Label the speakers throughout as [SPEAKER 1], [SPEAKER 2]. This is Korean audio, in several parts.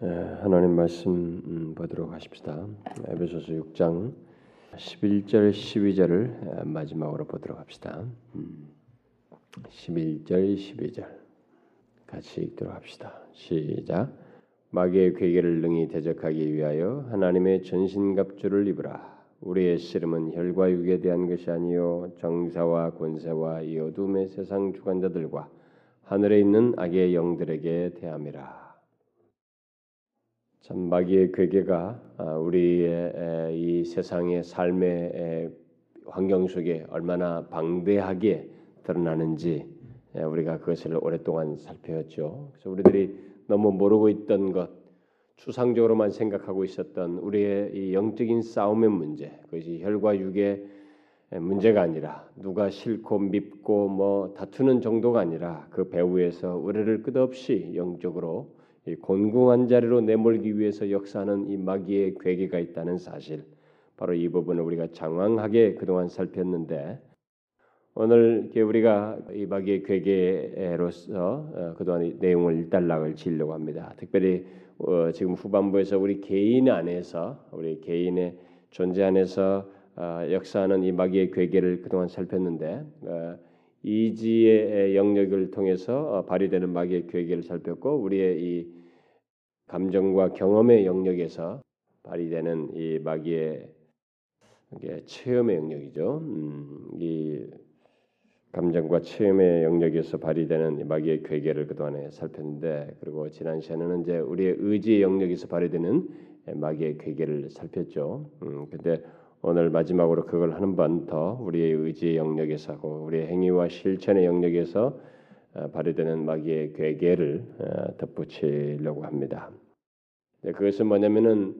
[SPEAKER 1] 예, 하나님 말씀 음, 보도록 하십시다. 에베소서 6장 11절 12절을 마지막으로 보도록 합시다. 11절 음, 12절 같이 읽도록 합시다. 시작. 마귀의 괴계를 능히 대적하기 위하여 하나님의 전신갑주를 입으라. 우리의 씨름은 혈과 육에 대한 것이 아니요 정사와 권세와 이 어둠의 세상 주관자들과 하늘에 있는 악의 영들에게 대함이라. 참 마귀의 괴계가 아, 우리의 이 세상의 삶의 환경 속에 얼마나 방대하게 드러나는지 우리가 그것을 오랫동안 살펴왔죠. 그래서 우리들이 너무 모르고 있던 것, 추상적으로만 생각하고 있었던 우리의 이 영적인 싸움의 문제, 그것이 혈과 육의 문제가 아니라 누가 싫고 밉고 뭐 다투는 정도가 아니라 그 배후에서 우리를 끝없이 영적으로 곤궁한 자리로 내몰기 위해서 역사하는 이 마귀의 괴계가 있다는 사실, 바로 이 부분을 우리가 장황하게 그동안 살폈는데 오늘 우리가 이 마귀의 괴계로서 어, 그동안 내용을 일단락을 지으려고 합니다. 특별히 어, 지금 후반부에서 우리 개인 안에서 우리 개인의 존재 안에서 어, 역사하는 이 마귀의 괴계를 그동안 살폈는데 이지의 영역을 통해서 발휘되는 마귀의 괴계를 살폈고 우리의 이 감정과 경험의 영역에서 발휘되는 이 마귀의 체험의 영역이죠. 음, 이 감정과 체험의 영역에서 발휘되는 마귀의 괴계를 그동안에 살폈는데 그리고 지난 시간에는 이제 우리의 의지의 영역에서 발휘되는 마귀의 괴계를 살폈죠. 음, 근데 오늘 마지막으로 그걸 한 번 더 우리의 의지의 영역에서 하고 우리의 행위와 실천의 영역에서 어, 발휘되는 마귀의 괴계를 어, 덧붙이려고 합니다. 그것은 뭐냐면은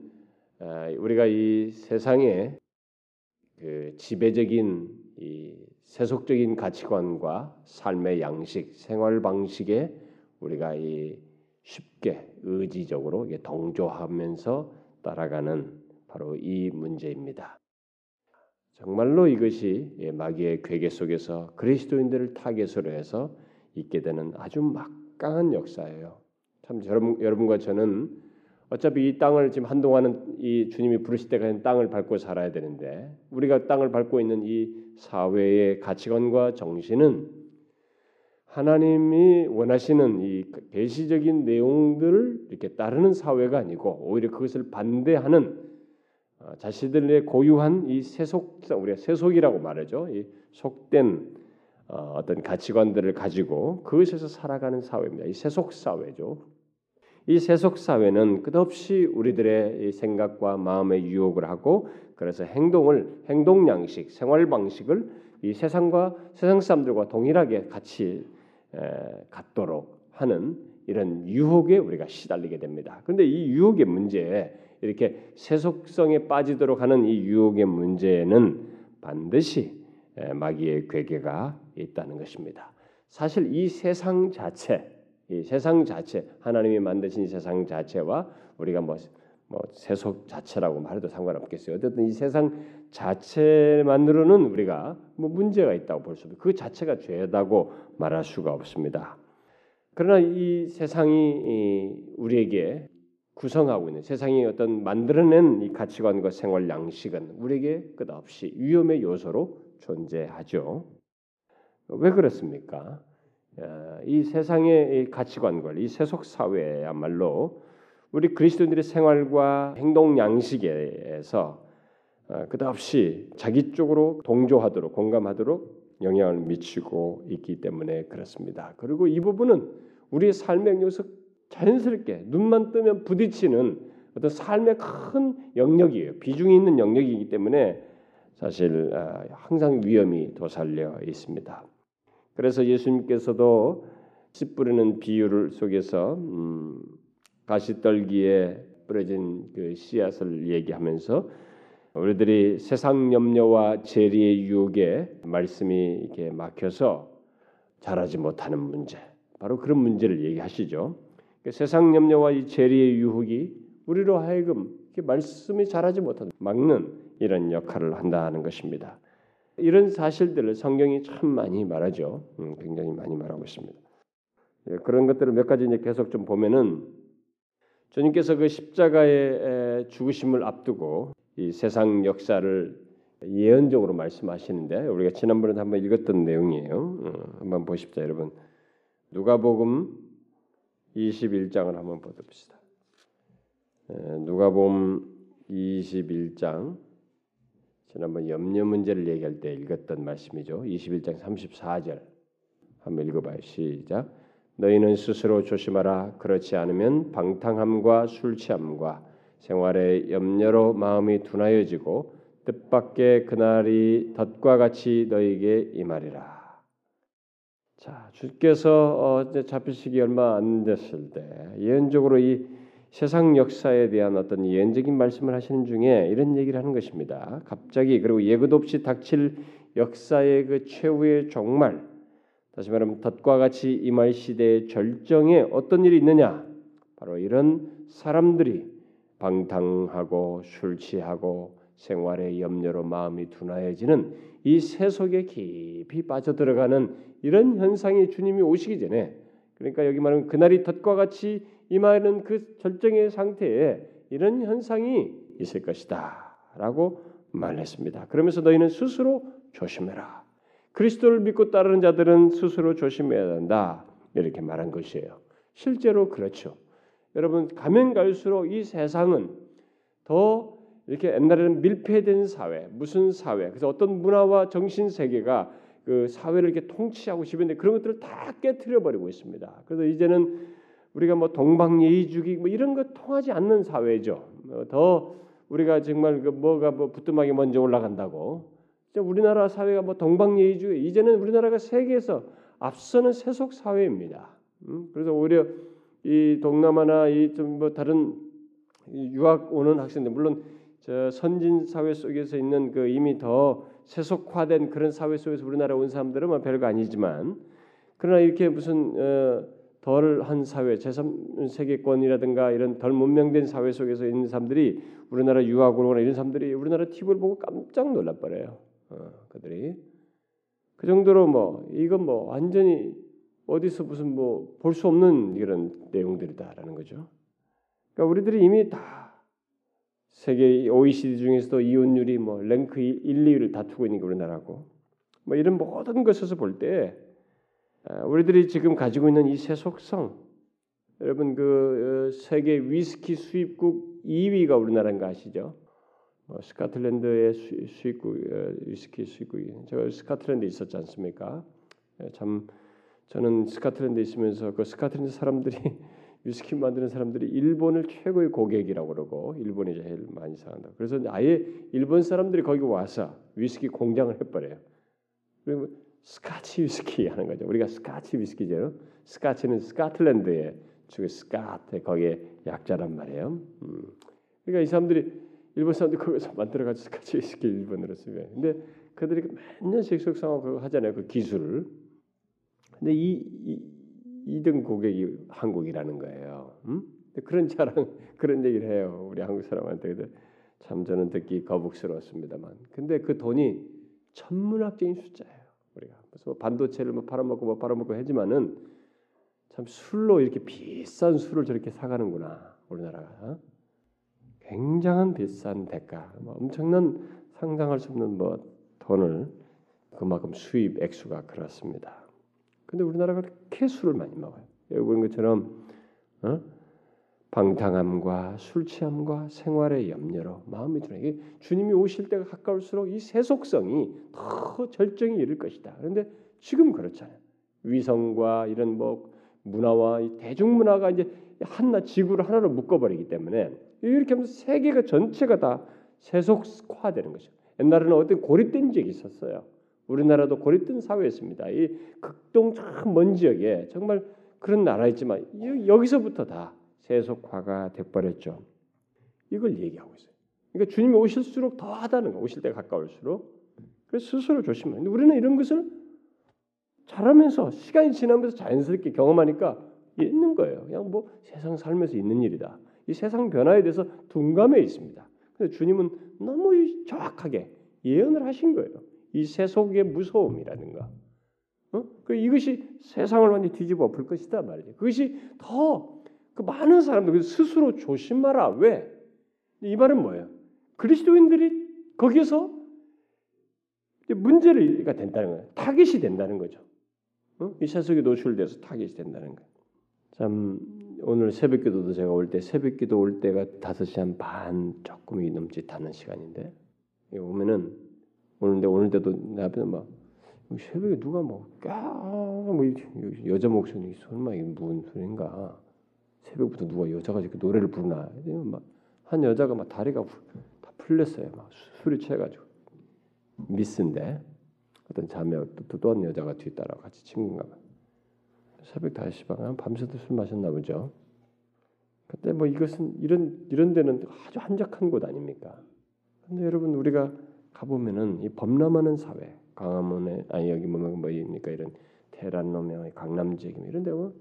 [SPEAKER 1] 어, 우리가 이 세상에 그 지배적인 이 세속적인 가치관과 삶의 양식, 생활 방식에 우리가 이 쉽게 의지적으로 동조하면서 따라가는 바로 이 문제입니다. 정말로 이것이 마귀의 괴계 속에서 그리스도인들을 타겟으로 해서 있게 되는 아주 막강한 역사예요. 참 여러분, 여러분과 저는 어차피 이 땅을 지금 한동안은 이 주님이 부르실 때까지 땅을 밟고 살아야 되는데 우리가 땅을 밟고 있는 이 사회의 가치관과 정신은 하나님이 원하시는 이 계시적인 내용들을 이렇게 따르는 사회가 아니고 오히려 그것을 반대하는 어, 자신들의 고유한 이 세속성 우리가 세속이라고 말하죠. 이 속된 어, 어떤 가치관들을 가지고 그것에서 살아가는 사회입니다. 이 세속 사회죠. 이 세속 사회는 끝없이 우리들의 생각과 마음의 유혹을 하고 그래서 행동을 행동 양식, 생활 방식을 이 세상과 세상 사람들과 동일하게 같이 에, 갖도록 하는 이런 유혹에 우리가 시달리게 됩니다. 그런데 이 유혹의 문제에 이렇게 세속성에 빠지도록 하는 이 유혹의 문제에는 반드시 마귀의 괴계가 있다는 것입니다. 사실 이 세상 자체, 이 세상 자체, 하나님이 만드신 세상 자체와 우리가 뭐, 뭐 세속 자체라고 말해도 상관없겠어요. 어쨌든 이 세상 자체만으로는 우리가 뭐 문제가 있다고 볼 수 없고 그 자체가 죄다고 말할 수가 없습니다. 그러나 이 세상이 우리에게 구성하고 있는 세상이 어떤 만들어낸 이 가치관과 생활 양식은 우리에게 끝없이 위험의 요소로 존재하죠. 왜 그렇습니까? 어, 이 세상의 가치관과 이 세속 사회야말로 우리 그리스도인들의 생활과 행동 양식에서 어, 끝없이 자기 쪽으로 동조하도록 공감하도록 영향을 미치고 있기 때문에 그렇습니다. 그리고 이 부분은 우리의 삶의 요소 자연스럽게 눈만 뜨면 부딪히는 어떤 삶의 큰 영역이에요. 비중이 있는 영역이기 때문에 사실 아, 항상 위험이 도살려 있습니다. 그래서 예수님께서도 씨 뿌리는 비유를 속에서 음, 가시떨기에 뿌려진 그 씨앗을 얘기하면서 우리들이 세상 염려와 재리의 유혹에 말씀이 이렇게 막혀서 자라지 못하는 문제, 바로 그런 문제를 얘기하시죠. 그 세상 염려와 이 재리의 유혹이 우리로 하여금 말씀이 자라지 못하는 막는 이런 역할을 한다는 것입니다. 이런 사실들을 성경이 참 많이 말하죠. 음, 굉장히 많이 말하고 있습니다. 예, 그런 것들을 몇 가지 계속 좀 보면은 주님께서 그 십자가의 죽으심을 앞두고 이 세상 역사를 예언적으로 말씀하시는데 우리가 지난번에 한번 읽었던 내용이에요. 어, 한번 보십시오, 여러분. 누가복음 21장을 한번 보봅시다. 누가복음 21장 지난번 염려 문제를 얘기할 때 읽었던 말씀이죠. 21장 34절 한번 읽어봐요. 시작. 너희는 스스로 조심하라. 그렇지 않으면 방탕함과 술 취함과 생활의 염려로 마음이 둔하여지고 뜻밖의 그날이 덫과 같이 너희에게 임하리라. 자, 주께서 어, 잡히시기 얼마 안 됐을 때 예언적으로 이 세상 역사에 대한 어떤 예언적인 말씀을 하시는 중에 이런 얘기를 하는 것입니다. 갑자기 그리고 예고도 없이 닥칠 역사의 그 최후의 종말, 다시 말하면 덫과 같이 임할 시대의 절정에 어떤 일이 있느냐? 바로 이런 사람들이 방탕하고 술 취하고 생활의 염려로 마음이 둔하여지는 이 세속에 깊이 빠져들어가는 이런 현상이 주님이 오시기 전에 그러니까 여기 말하는 그날이 덫과 같이 임하는 그 절정의 상태에 이런 현상이 있을 것이다라고 말했습니다. 그러면서 너희는 스스로 조심해라. 그리스도를 믿고 따르는 자들은 스스로 조심해야 한다. 이렇게 말한 것이에요. 실제로 그렇죠. 여러분 가면 갈수록 이 세상은 더 이렇게 옛날에는 밀폐된 사회, 무슨 사회, 그래서 어떤 문화와 정신 세계가 그 사회를 이렇게 통치하고 싶은데 그런 것들을 다 깨뜨려 버리고 있습니다. 그래서 이제는 우리가 뭐 동방예의주기 뭐 이런 거 통하지 않는 사회죠. 어, 더 우리가 정말 그 뭐가 뭐 부뚜막이 먼저 올라간다고. 우리나라 사회가 뭐 동방예의주의 이제는 우리나라가 세계에서 앞서는 세속 사회입니다. 음? 그래서 오히려 이 동남아나 이 좀 뭐 다른 유학 오는 학생들 물론 저 선진 사회 속에서 있는 그 이미 더 세속화된 그런 사회 속에서 우리나라 온 사람들은 뭐 별거 아니지만 그러나 이렇게 무슨 어, 덜 한 사회, 제3세계권이라든가 이런 덜 문명된 사회 속에서 있는 사람들이 우리나라 유학으로 오나 이런 사람들이 우리나라 TV를 보고 깜짝 놀랄버려요. 어, 그들이 그 정도로 뭐 이건 뭐 완전히 어디서 무슨 뭐 볼 수 없는 이런 내용들이다라는 거죠. 그러니까 우리들이 이미 다 세계 OECD 중에서도 이혼율이 뭐 랭크 1, 2위를 다투고 있는 게 우리나라고 뭐 이런 모든 것에서 볼때 아, 우리들이 지금 가지고 있는 이 세속성 여러분 그 어, 세계 위스키 수입국 2위가 우리나라인 거 아시죠? 뭐 스코틀랜드의 수입국 어, 위스키 수입국이 제가 스코틀랜드에 있었지 않습니까? 예, 참 저는 스코틀랜드에 있으면서 그 스코틀랜드 사람들이 위스키 만드는 사람들이 일본을 최고의 고객이라고 그러고 일본이 제일 많이 사는다. 그래서 아예 일본 사람들이 거기 와서 위스키 공장을 해버려요. 그리고 스카치 위스키 하는 거죠. 우리가 스카치 위스키죠. 스카치는 스코틀랜드의 주 스카트 거기에 약자란 말이에요. 음. 그러니까 이 사람들이 일본 사람들 거기서 만들어가지고 스카치 위스키 일본으로 쓰면. 근데 그들이 맨날 sek속상하고 그거 하잖아요. 그 기술을. 근데 이, 이 2등 고객이 한국이라는 거예요. 음? 그런 자랑 그런 얘기를 해요. 우리 한국 사람한테 참 저는 듣기 거북스러웠습니다만. 근데 그 돈이 천문학적인 숫자예요. 우리가 그래서 반도체를 뭐 팔아먹고 뭐 팔아먹고 하지만은 참 술로 이렇게 비싼 술을 저렇게 사가는구나 우리나라가 어? 굉장한 비싼 대가 뭐 엄청난 상상할 수 없는 뭐 돈을 그만큼 수입 액수가 그렇습니다. 근데 우리나라가 그렇게 술을 많이 먹어요. 여기 보는 것처럼 어? 방탕함과 술 취함과 생활의 염려로 마음이 드는 이게 주님이 오실 때가 가까울수록 이 세속성이 더 절정에 이를 것이다. 그런데 지금 그렇잖아요. 위성과 이런 뭐 문화와 대중문화가 이제 하나 지구를 하나로 묶어버리기 때문에 이렇게 하면서 세계가 전체가 다 세속화되는 것이죠. 옛날에는 어떤 고립된 지역이 있었어요. 우리나라도 고립된 사회였습니다. 이 극동 참 먼 지역에 정말 그런 나라였지만 여기서부터 다 세속화가 돼버렸죠. 이걸 얘기하고 있어요. 그러니까 주님이 오실수록 더 하다는 거, 오실 때 가까울수록. 그래서 스스로 조심해. 우리는 이런 것을 잘하면서 시간이 지나면서 자연스럽게 경험하니까 있는 거예요. 그냥 뭐 세상 살면서 있는 일이다. 이 세상 변화에 대해서 둔감해 있습니다. 근데 주님은 너무 정확하게 예언을 하신 거예요. 이 세속의 무서움이라든가. 어? 그 이것이 세상을 완전히 뒤집어 엎을 것이다 말이죠. 그것이 더 그 많은 사람들 스스로 조심하라. 왜? 이 말은 뭐예요? 그리스도인들이 거기서 문제가 된다는 거예요. 타깃이 된다는 거죠. 어? 이 세속에 노출돼서 타깃이 된다는 거예요. 참 오늘 새벽기도도 제가 올 때 새벽기도 올 때가 5시 한 반 조금이 넘지 않는 시간인데 오면은 오는데 오늘 때도 내 앞에 막 새벽에 누가 뭐까뭐 뭐 여자 목소리 설마 이게 무슨 소리인가 새벽부터 누가 여자가 이렇게 노래를 부르나 막한 여자가 막 다리가 다 풀렸어요 막 술이 취해가지고 미스인데 어떤 자매 또또한 여자가 뒤따라 같이 친구인가 봐. 새벽 5시 반 밤새도 술 마셨나 보죠. 근데 뭐 이것은 이런 이런 데는 아주 한적한 곳 아닙니까? 근데 여러분 우리가 가보면은 이 범람하는 사회, 강화문에 아니 여기 뭐 뭐입니까 이런 테란로명, 강남 지역 이런 데 보면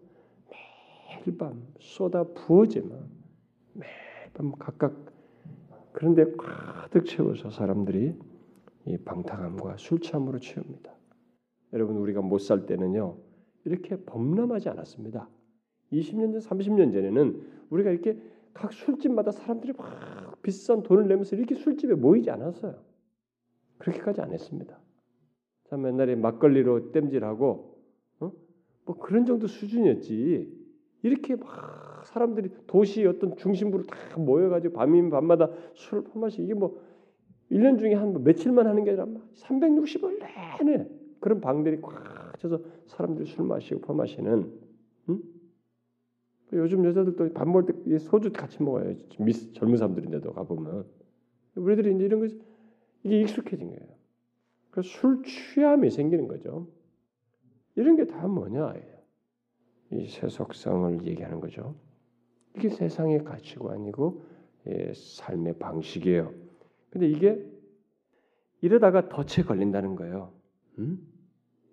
[SPEAKER 1] 매일 밤 쏟아 부어지만 매일 밤 각각 그런데 가득 채워서 사람들이 이 방탕함과 술 취함으로 채웁니다. 여러분 우리가 못 살 때는요 이렇게 범람하지 않았습니다. 20년 전, 30년 전에는 우리가 이렇게 각 술집마다 사람들이 막 비싼 돈을 내면서 이렇게 술집에 모이지 않았어요. 그렇게까지 안 했습니다. 참 옛날에 막걸리로 땜질하고 어? 뭐 그런 정도 수준이었지. 이렇게 막 사람들이 도시 어떤 중심부로 다 모여가지고 밤이면 밤마다 술을 퍼마시 이게 뭐 1년 중에 한뭐 며칠만 하는 게 아니라 360일 내내 그런 방들이 꽉 차서 사람들이 술 마시고 퍼마시는 응? 요즘 여자들도 밥 먹을 때 소주 같이 먹어요. 미스 젊은 사람들인데도 가보면 우리들이 이제 이런 거 이게 익숙해진 거예요. 그래서 술 취함이 생기는 거죠. 이런 게 다 뭐냐? 이 세속성을 얘기하는 거죠. 이게 세상의 가치관이고 예, 삶의 방식이에요. 근데 이게 이러다가 덫에 걸린다는 거예요. 음?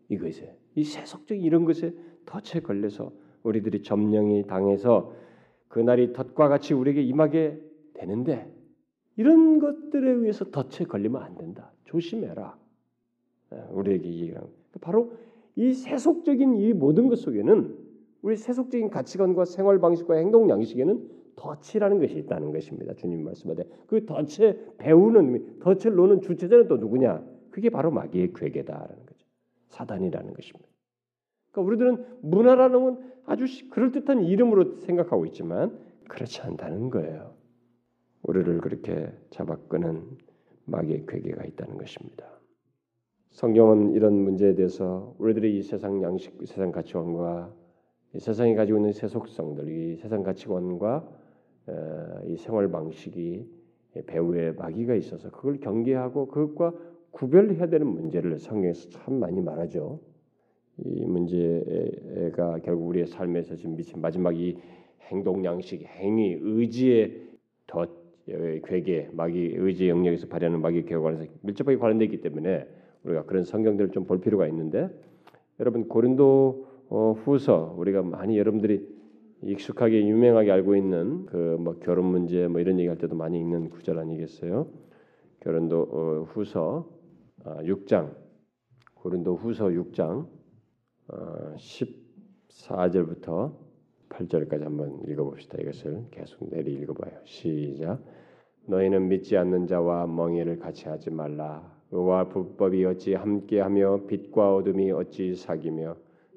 [SPEAKER 1] 이것에 이 세속적인 이런 것에 덫에 걸려서 우리들이 점령이 당해서 그날이 덫과 같이 우리에게 임하게 되는데 이런 것들에 의해서 덫에 걸리면 안 된다. 조심해라. 예, 우리에게 얘기하는 바로 이 세속적인 이 모든 것 속에는 우리 세속적인 가치관과 생활 방식과 행동 양식에는 덫이라는 것이 있다는 것입니다. 주님 말씀하되 그 덫에 배우는 덫을 놓는 주체자는 또 누구냐? 그게 바로 마귀의 괴계다라는 거죠. 사단이라는 것입니다. 그러니까 우리들은 문화라는 건 아주 그럴듯한 이름으로 생각하고 있지만 그렇지 않다는 거예요. 우리를 그렇게 잡아끄는 마귀의 괴계가 있다는 것입니다. 성경은 이런 문제에 대해서 우리들의 이 세상 양식, 세상 가치관과 이 세상이 가지고 있는 세속성들, 이 세상 가치관과 어, 이 생활 방식이 배후에 마귀가 있어서 그걸 경계하고 그것과 구별해야 되는 문제를 성경에서 참 많이 말하죠. 이 문제가 결국 우리의 삶에서 지금 미친 마지막 이 행동 양식, 행위, 의지의 더 괴계, 마귀 의지 영역에서 발휘하는 마귀 개관에서 밀접하게 관련되어 있기 때문에 우리가 그런 성경들을 좀 볼 필요가 있는데 여러분 고린도 어, 후서 우리가 많이 여러분들이 익숙하게 유명하게 알고 있는 그 뭐 결혼 문제 뭐 이런 얘기할 때도 많이 읽는 구절 아니겠어요? 결혼도 어, 후서 아, 6장 고린도 후서 6장 어, 14절부터 8절까지 한번 읽어봅시다. 이것을 계속 내리 읽어봐요. 시작. 너희는 믿지 않는 자와 멍에를 같이 하지 말라. 의와 불법이 어찌 함께하며 빛과 어둠이 어찌 사귀며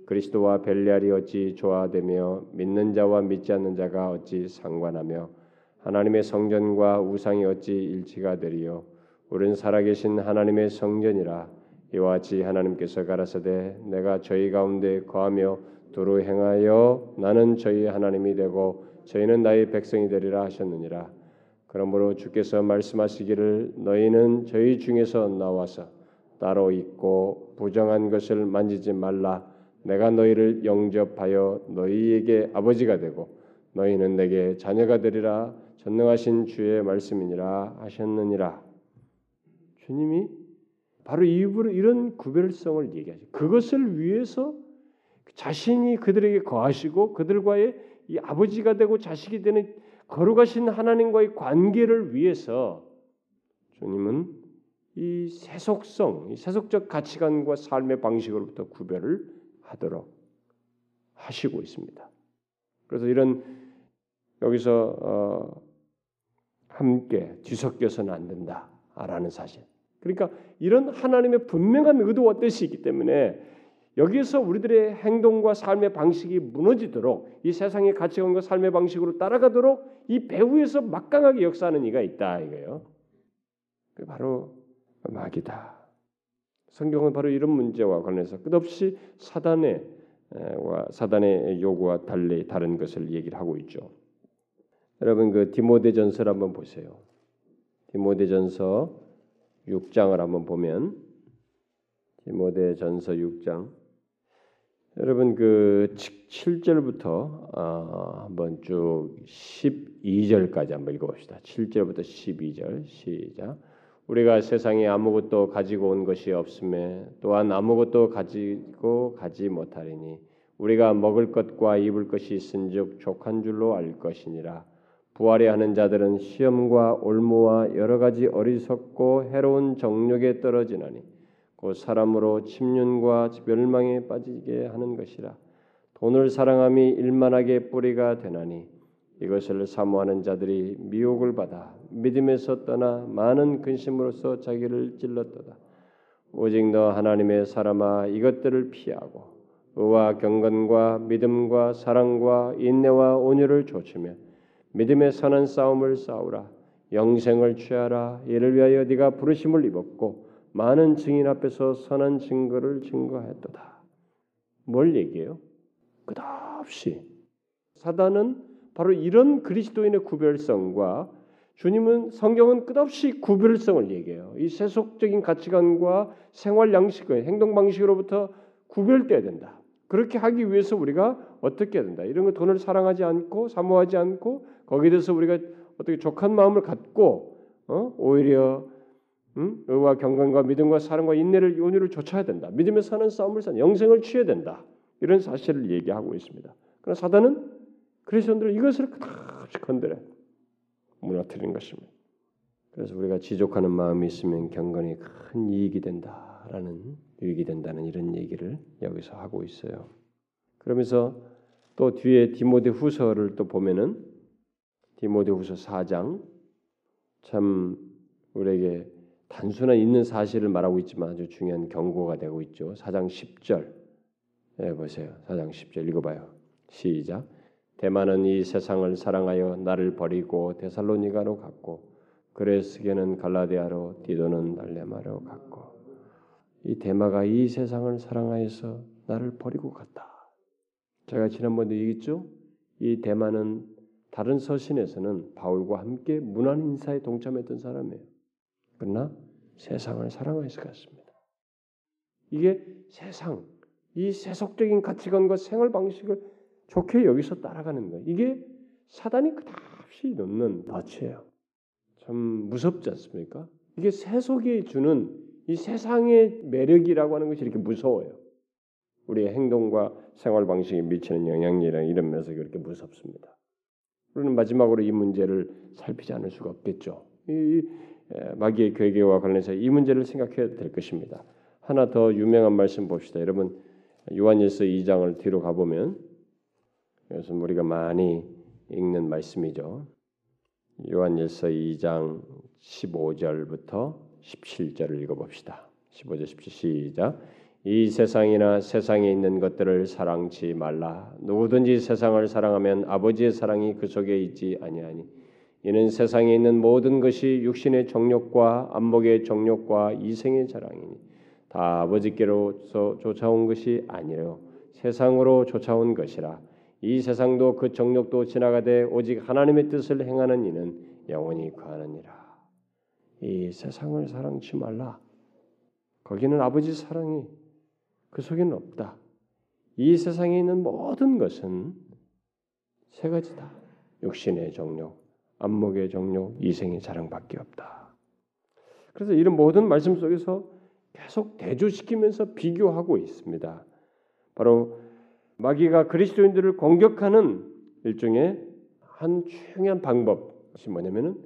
[SPEAKER 1] 그리스도와 벨리알이 어찌 조화되며 믿는 자와 믿지 않는 자가 어찌 상관하며 하나님의 성전과 우상이 어찌 일치가 되리요? 우리는 살아계신 하나님의 성전이라 이와 같이 하나님께서 가라사대 내가 저희 가운데 거하며 도로 행하여 나는 저희 하나님이 되고 저희는 나의 백성이 되리라 하셨느니라. 그러므로 주께서 말씀하시기를 너희는 저희 중에서 나와서 따로 있고 부정한 것을 만지지 말라 내가 너희를 영접하여 너희에게 아버지가 되고 너희는 내게 자녀가 되리라 전능하신 주의 말씀이니라 하셨느니라. 주님이 바로 이부로 이런 구별성을 얘기하죠. 그것을 위해서 자신이 그들에게 거하시고 그들과의 이 아버지가 되고 자식이 되는 거룩하신 하나님과의 관계를 위해서 주님은 이 세속성, 이 세속적 가치관과 삶의 방식으로부터 구별을 하도록 하시고 있습니다. 그래서 이런 여기서 어, 함께 뒤섞여서는 안 된다라는 사실. 그러니까 이런 하나님의 분명한 의도와 뜻이 있기 때문에 여기서 우리들의 행동과 삶의 방식이 무너지도록 이 세상의 가치관과 삶의 방식으로 따라가도록 이 배후에서 막강하게 역사하는 이가 있다 이거예요. 그 바로 마귀다. 성경은 바로 이런 문제와 관련해서 끝없이 사단의 와 사단의 요구와 달리 다른 것을 얘기를 하고 있죠. 여러분 그 디모데전서를 한번 보세요. 디모데전서 6장을 한번 보면 디모데전서 6장 여러분 그 7절부터 어, 한번 쭉 12절까지 한번 읽어봅시다. 7절부터 12절 시작. 우리가 세상에 아무것도 가지고 온 것이 없음에 또한 아무것도 가지고 가지 못하리니 우리가 먹을 것과 입을 것이 있은즉 족한 줄로 알 것이니라. 부활해 하는 자들은 시험과 올무와 여러 가지 어리석고 해로운 정욕에 떨어지나니 곧 사람으로 침륜과 멸망에 빠지게 하는 것이라 돈을 사랑함이 일만하게 뿌리가 되나니 이것을 사모하는 자들이 미혹을 받아 믿음에서 떠나 많은 근심으로써 자기를 찔렀도다. 오직 너 하나님의 사람아 이것들을 피하고 의와 경건과 믿음과 사랑과 인내와 온유를 조치며 믿음의 선한 싸움을 싸우라 영생을 취하라 이를 위하여 네가 부르심을 입었고 많은 증인 앞에서 선한 증거를 증거했도다. 뭘 얘기해요? 끝없이 사단은 바로 이런 그리스도인의 구별성과 주님은 성경은 끝없이 구별성을 얘기해요. 이 세속적인 가치관과 생활 양식의 행동 방식으로부터 구별돼야 된다. 그렇게 하기 위해서 우리가 어떻게 해야 된다. 이런 거 돈을 사랑하지 않고 사모하지 않고 거기에 대해서 우리가 어떻게 족한 마음을 갖고 어? 오히려 음? 의와 경건과 믿음과 사랑과 인내를 온유를 좇아야 된다. 믿음에 사는 싸움을 사 영생을 취해야 된다. 이런 사실을 얘기하고 있습니다. 그러나 사단은 그리스도인들 이것을 끝없이 건드려 무너뜨리는 것입니다. 그래서 우리가 지족하는 마음이 있으면 경건이 큰 이익이 된다라는 유익이 된다는 이런 얘기를 여기서 하고 있어요. 그러면서 또 뒤에 디모데 후서를 또 보면은 디모데 후서 4장 참 우리에게 단순한 있는 사실을 말하고 있지만 아주 중요한 경고가 되고 있죠. 4장 10절. 예, 보세요. 4장 10절 읽어봐요. 시작. 대만은 이 세상을 사랑하여 나를 버리고 데살로니가로 갔고 그레스게는 갈라디아로 디도는 달레마로 갔고 이 대마가 이 세상을 사랑하여서 나를 버리고 갔다. 제가 지난번에 얘기했죠. 이 대마는 다른 서신에서는 바울과 함께 문안 인사에 동참했던 사람이에요. 그러나 세상을 사랑해서 갔습니다. 이게 세상, 이 세속적인 가치관과 생활 방식을 좋게 여기서 따라가는 거예요. 이게 사단이 끝없이 놓는 덫이에요. 참 무섭지 않습니까? 이게 세속이 주는 이 세상의 매력이라고 하는 것이 이렇게 무서워요. 우리의 행동과 생활 방식에 미치는 영향이랑 이런 면에서 그렇게 무섭습니다. 우리는 마지막으로 이 문제를 살피지 않을 수가 없겠죠. 이, 마귀의 괴계와 관련해서 이 문제를 생각해야 될 것입니다. 하나 더 유명한 말씀 봅시다. 여러분 요한일서 2장을 뒤로 가보면 이것은 우리가 많이 읽는 말씀이죠. 요한일서 2장 15절부터 17절을 읽어봅시다. 15절 17 시작. 이 세상이나 세상에 있는 것들을 사랑치 말라. 누구든지 세상을 사랑하면 아버지의 사랑이 그 속에 있지 아니하니 이는 세상에 있는 모든 것이 육신의 정욕과 안목의 정욕과 이생의 자랑이니 다 아버지께로서 쫓아온 것이 아니요 세상으로 쫓아온 것이라 이 세상도 그 정욕도 지나가되 오직 하나님의 뜻을 행하는 이는 영원히 거하느니라 이 세상을 사랑치 말라 거기는 아버지 사랑이 그 속에는 없다 이 세상에 있는 모든 것은 세 가지다 육신의 정욕 안목의 정욕, 이생의 자랑밖에 없다. 그래서 이런 모든 말씀 속에서 계속 대조시키면서 비교하고 있습니다. 바로 마귀가 그리스도인들을 공격하는 일종의 한 중요한 방법이 뭐냐면은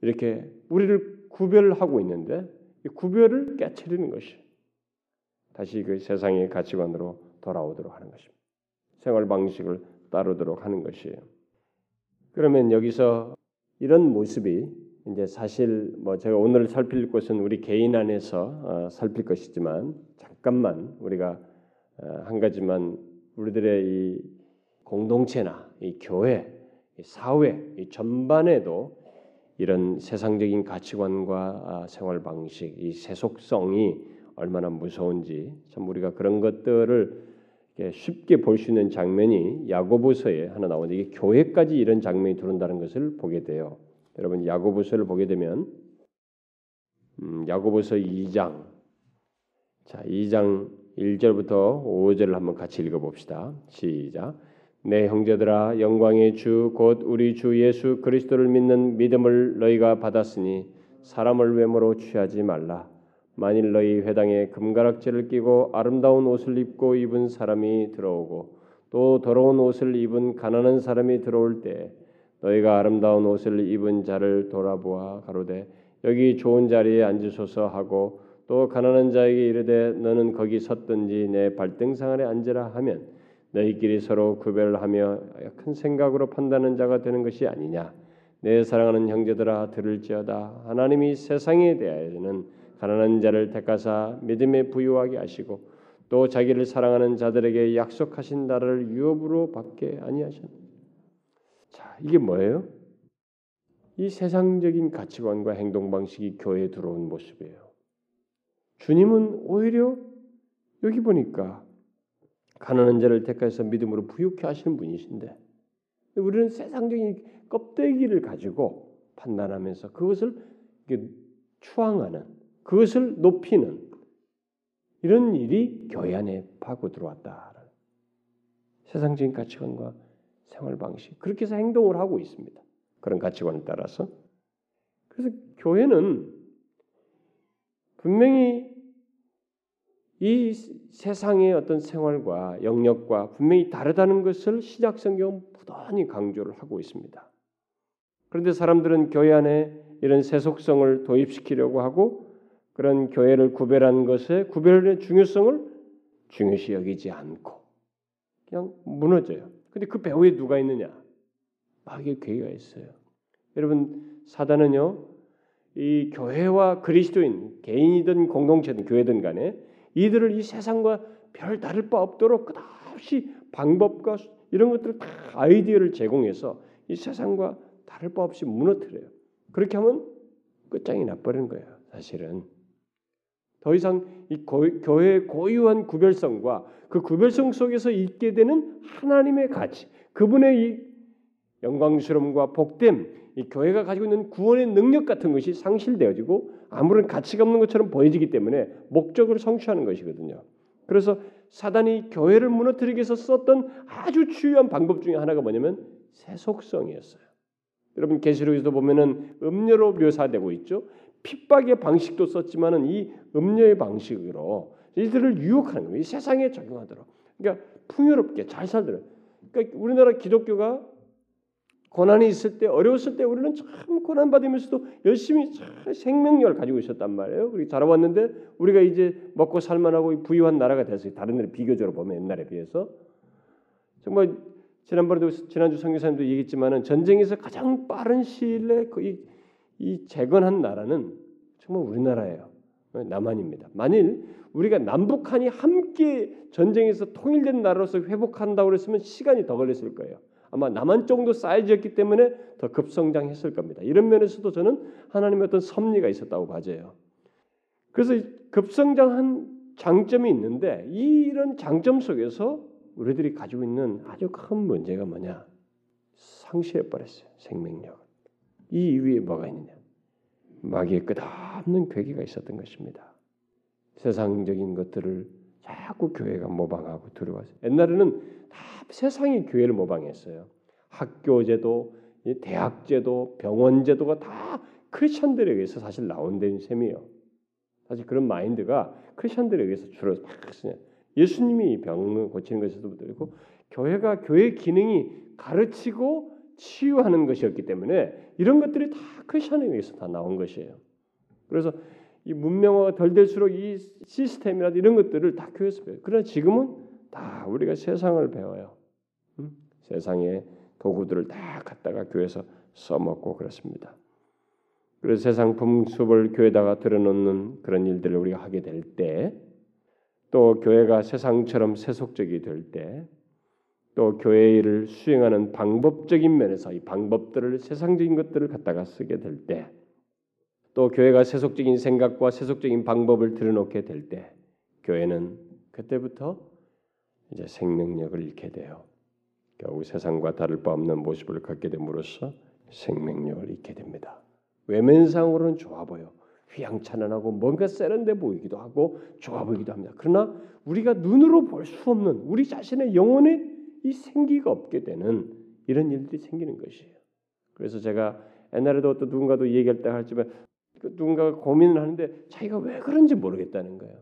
[SPEAKER 1] 이렇게 우리를 구별하고 있는데 이 구별을 깨뜨리는 것이 다시 그 세상의 가치관으로 돌아오도록 하는 것입니다. 생활 방식을 따르도록 하는 것이에요. 그러면 여기서 이런 모습이 이제 사실 뭐 제가 오늘 살필 것은 우리 개인 안에서 어, 살필 것이지만 잠깐만 우리가 어, 한 가지만 우리들의 이 공동체나 이 교회, 이 사회 이 전반에도 이런 세상적인 가치관과 아, 생활 방식, 이 세속성이 얼마나 무서운지 참 우리가 그런 것들을 쉽게 볼 수 있는 장면이 야고보서에 하나 나오는데 이게 교회까지 이런 장면이 들어온다는 것을 보게 돼요. 여러분 야고보서를 보게 되면 음, 야고보서 2장 자 2장 1절부터 5절을 한번 같이 읽어 봅시다. 시작. 내 형제들아 영광의 주 곧 우리 주 예수 그리스도를 믿는 믿음을 너희가 받았으니 사람을 외모로 취하지 말라. 만일 너희 회당에 금가락지를 끼고 아름다운 옷을 입고 입은 사람이 들어오고 또 더러운 옷을 입은 가난한 사람이 들어올 때 너희가 아름다운 옷을 입은 자를 돌아보아 가로되 여기 좋은 자리에 앉으소서 하고 또 가난한 자에게 이르되 너는 거기 섰든지 내 발등상 아래 앉으라 하면 너희끼리 서로 구별을 하며 큰 생각으로 판단하는 자가 되는 것이 아니냐 내 사랑하는 형제들아 들을지어다 하나님이 세상에 대하여는 가난한 자를 택하사 믿음에 부유하게 하시고 또 자기를 사랑하는 자들에게 약속하신 나라를 유업으로 받게 아니하셨. 자, 이게 뭐예요? 이 세상적인 가치관과 행동 방식이 교회에 들어온 모습이에요. 주님은 오히려 여기 보니까 가난한 자를 택해서 믿음으로 부유케 하시는 분이신데 우리는 세상적인 껍데기를 가지고 판단하면서 그것을 추앙하는 그것을 높이는 이런 일이 교회 안에 파고 들어왔다. 세상적인 가치관과 생활 방식 그렇게 해서 행동을 하고 있습니다. 그런 가치관을 따라서 그래서 교회는 분명히 이 세상의 어떤 생활과 영역과 분명히 다르다는 것을 신약 성경 부단히 강조를 하고 있습니다. 그런데 사람들은 교회 안에 이런 세속성을 도입시키려고 하고 그런 교회를 구별한 것에 구별의 중요성을 중요시 여기지 않고 그냥 무너져요. 근데 그 배후에 누가 있느냐? 마귀의 괴가 있어요. 여러분 사단은요 이 교회와 그리스도인 개인이든 공동체든 교회든 간에 이들을 이 세상과 별 다를 바 없도록 끝없이 방법과 이런 것들을 다 아이디어를 제공해서 이 세상과 다를 바 없이 무너뜨려요. 그렇게 하면 끝장이 나버리는 거예요. 사실은 더 이상 이 교회의 고유한 구별성과 그 구별성 속에서 있게 되는 하나님의 가치, 그분의 이 영광스러움과 복됨, 이 교회가 가지고 있는 구원의 능력 같은 것이 상실되어지고 아무런 가치가 없는 것처럼 보여지기 때문에 목적을 성취하는 것이거든요. 그래서 사단이 교회를 무너뜨리기 위해서 썼던 아주 주요한 방법 중에 하나가 뭐냐면 세속성이었어요. 여러분 계시록에서 보면은 음료로 묘사되고 있죠. 핍박의 방식도 썼지만은 이 음료의 방식으로 이들을 유혹하는 거예요. 이 세상에 적용하도록. 그러니까 풍요롭게 잘 살도록. 그러니까 우리나라 기독교가 고난이 있을 때 어려웠을 때 우리는 참 고난 받으면서도 열심히 생명력을 가지고 있었단 말이에요. 그리고 자라왔는데 우리가 이제 먹고 살만하고 부유한 나라가 됐어요. 다른 나라 비교적으로 보면 옛날에 비해서 정말 지난번에도 지난주 성교사님도 얘기했지만은 전쟁에서 가장 빠른 시일 내에 이, 이 재건한 나라는 정말 우리나라예요. 남한입니다. 만일 우리가 남북한이 함께 전쟁에서 통일된 나라로서 회복한다고 그랬으면 시간이 더 걸렸을 거예요. 아마 남한 정도 사이즈였기 때문에 더 급성장했을 겁니다. 이런 면에서도 저는 하나님의 어떤 섭리가 있었다고 봐져요. 그래서 급성장한 장점이 있는데 이런 장점 속에서 우리들이 가지고 있는 아주 큰 문제가 뭐냐? 상실해 버렸어요. 생명력. 이 이후에 뭐가 있느냐? 마귀의 끝없는 괴기가 있었던 것입니다. 세상적인 것들을 자꾸 교회가 모방하고 들어와서 옛날에는 다 세상이 교회를 모방했어요. 학교제도, 대학제도, 병원제도가 다 크리스천들에 의해서 사실 나온된 셈이에요. 사실 그런 마인드가 크리스천들에 의해서 주로 막 쓰냐. 예수님이 병을 고치는 것에서부터 그렇고 교회가 교회 기능이 가르치고 치유하는 것이었기 때문에 이런 것들이 다 크리스천에 의해서 다 나온 것이에요. 그래서 이 문명화가 덜 될수록 이 시스템이나 이런 것들을 다 교회에서 배워요. 그러나 지금은 다 우리가 세상을 배워요. 음? 세상의 도구들을 다 갖다가 교회에서 써먹고 그렇습니다. 그래서 세상 풍습을 교회다가 들어놓는 그런 일들을 우리가 하게 될 때, 또 교회가 세상처럼 세속적이 될 때, 또 교회 일을 수행하는 방법적인 면에서 이 방법들을 세상적인 것들을 갖다가 쓰게 될 때, 또 교회가 세속적인 생각과 세속적인 방법을 들여놓게 될 때, 교회는 그때부터 이제 생명력을 잃게 돼요. 결국 세상과 다를 바 없는 모습을 갖게 됨으로써 생명력을 잃게 됩니다. 외면상으로는 좋아 보여. 휘황찬란하고 뭔가 세련돼 보이기도 하고 좋아 보이기도 합니다. 그러나 우리가 눈으로 볼 수 없는 우리 자신의 영혼에 이 생기가 없게 되는 이런 일들이 생기는 것이에요. 그래서 제가 옛날에도 또 누군가도 얘기할 때 할지만 그 누군가가 고민을 하는데 자기가 왜 그런지 모르겠다는 거예요.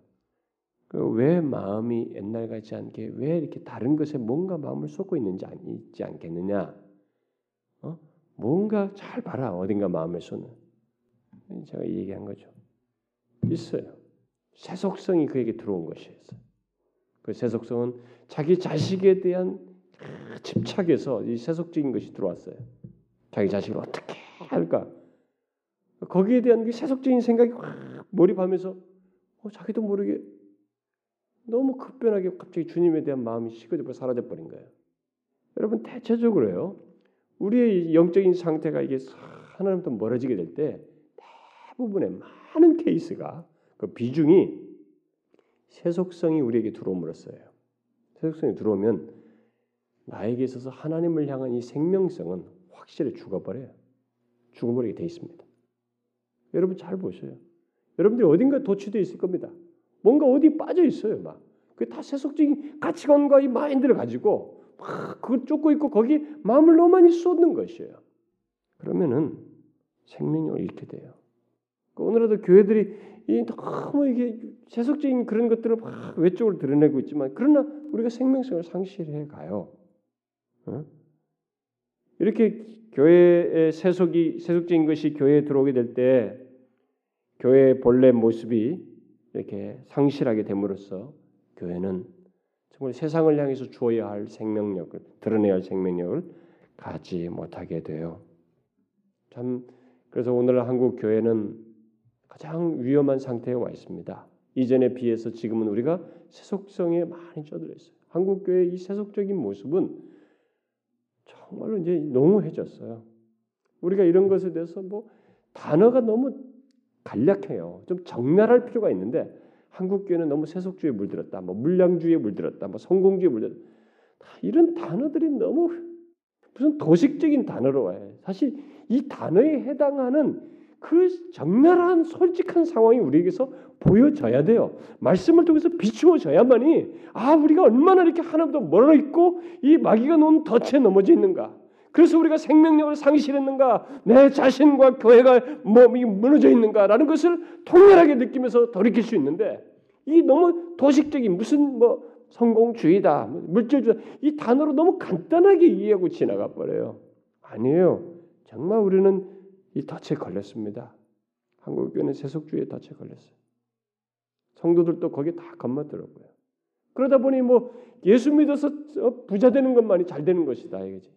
[SPEAKER 1] 그왜 마음이 옛날 같지 않게 왜 이렇게 다른 것에 뭔가 마음을 쏟고 있는지 있지 않겠느냐? 어? 뭔가 잘 봐라 어딘가 마음에서는 제가 얘기한 거죠. 있어요. 세속성이 그에게 들어온 것이었어요. 그 세속성은 자기 자식에 대한 집착에서 이 세속적인 것이 들어왔어요. 자기 자식을 어떻게 할까? 거기에 대한 그 세속적인 생각이 확 몰입하면서 어, 자기도 모르게 너무 급변하게 갑자기 주님에 대한 마음이 식어져 사라져 버린 거예요. 여러분 대체적으로요. 우리의 영적인 상태가 이게 하나님부터 멀어지게 될 때 대부분의 많은 케이스가 그 비중이 세속성이 우리에게 들어옴으로써요. 세속성이 들어오면 나에게 있어서 하나님을 향한 이 생명성은 확실히 죽어버려요. 죽어버리게 돼 있습니다. 여러분 잘 보세요. 여러분들이 어딘가 도취되어 있을 겁니다. 뭔가 어디 빠져 있어요, 막. 그 다 세속적인 가치관과 이 마인드를 가지고 막 그걸 쫓고 있고 거기 마음을 너무 많이 쏟는 것이에요. 그러면은 생명력을 잃게 돼요. 그 오늘날도 교회들이 이 너무 이게 세속적인 그런 것들을 막 외적으로 드러내고 있지만 그러나 우리가 생명성을 상실해 가요. 어? 이렇게 교회의 세속이 세속적인 것이 교회에 들어오게 될 때 교회의 본래 모습이 이렇게 상실하게 됨으로써 교회는 정말 세상을 향해서 주어야 할 생명력을 드러내야 할 생명력을 갖지 못하게 돼요. 참 그래서 오늘 한국 교회는 가장 위험한 상태에 와 있습니다. 이전에 비해서 지금은 우리가 세속성에 많이 쩌들어 있어요. 한국 교회의 이 세속적인 모습은 정말로 이제 농후해졌어요. 우리가 이런 것에 대해서 뭐 단어가 너무 간략해요. 좀 적나라할 필요가 있는데 한국 교회는 너무 세속주의에 물들었다, 뭐 물량주의에 물들었다, 뭐 성공주의에 물들었다. 이런 단어들이 너무 무슨 도식적인 단어로 와요. 사실 이 단어에 해당하는 그 적나라한 솔직한 상황이 우리에게서 보여져야 돼요. 말씀을 통해서 비추어져야만이 아 우리가 얼마나 이렇게 하나보다 멀어 있고 이 마귀가 놓은 덫에 넘어져 있는가. 그래서 우리가 생명력을 상실했는가, 내 자신과 교회가 몸이 무너져 있는가라는 것을 통렬하게 느끼면서 돌이킬 수 있는데 이 너무 도식적인 무슨 뭐 성공주의다, 뭐 물질주의 이 단어로 너무 간단하게 이해하고 지나가 버려요. 아니에요. 정말 우리는 이 덫에 걸렸습니다. 한국 교회는 세속주의의 덫에 걸렸어요. 성도들도 거기에 다 겁먹더라고요. 그러다 보니 뭐 예수 믿어서 부자 되는 것만이 잘 되는 것이다 이거지.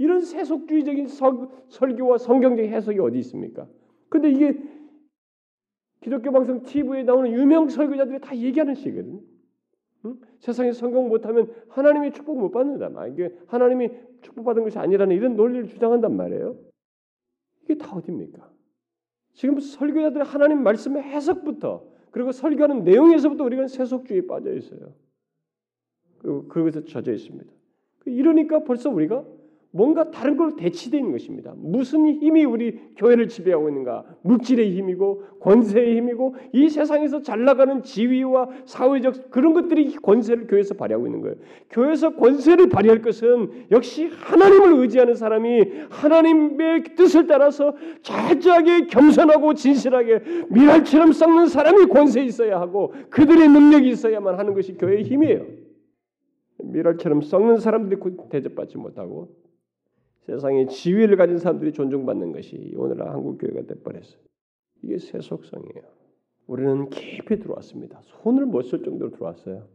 [SPEAKER 1] 이런 세속주의적인 설, 설교와 성경적 해석이 어디 있습니까? 근데 이게 기독교 방송 TV에 나오는 유명 설교자들이 다 얘기하는 식이거든요. 응? 세상에 성공 못하면 하나님이 축복 못 받는다. 이게 하나님이 축복받은 것이 아니라는 이런 논리를 주장한단 말이에요. 이게 다 어딥니까? 지금 설교자들의 하나님 말씀의 해석부터 그리고 설교하는 내용에서부터 우리가 세속주의에 빠져 있어요. 그리고 그것에 젖어 있습니다. 이러니까 벌써 우리가 뭔가 다른 걸 대치되어 있는 것입니다. 무슨 힘이 우리 교회를 지배하고 있는가? 물질의 힘이고 권세의 힘이고 이 세상에서 잘 나가는 지위와 사회적 그런 것들이 권세를 교회에서 발휘하고 있는 거예요. 교회에서 권세를 발휘할 것은 역시 하나님을 의지하는 사람이 하나님의 뜻을 따라서 철저하게 겸손하고 진실하게 미랄처럼 썩는 사람이 권세 있어야 하고 그들의 능력이 있어야만 하는 것이 교회의 힘이에요. 미랄처럼 썩는 사람들이 대접받지 못하고 세상에 지위를 가진 사람들이 존중받는 것이 오늘날 한국 교회가 돼버렸어요. 이게 세속성이에요. 우리는 깊이 들어왔습니다. 손을 못 쓸 정도로 들어왔어요.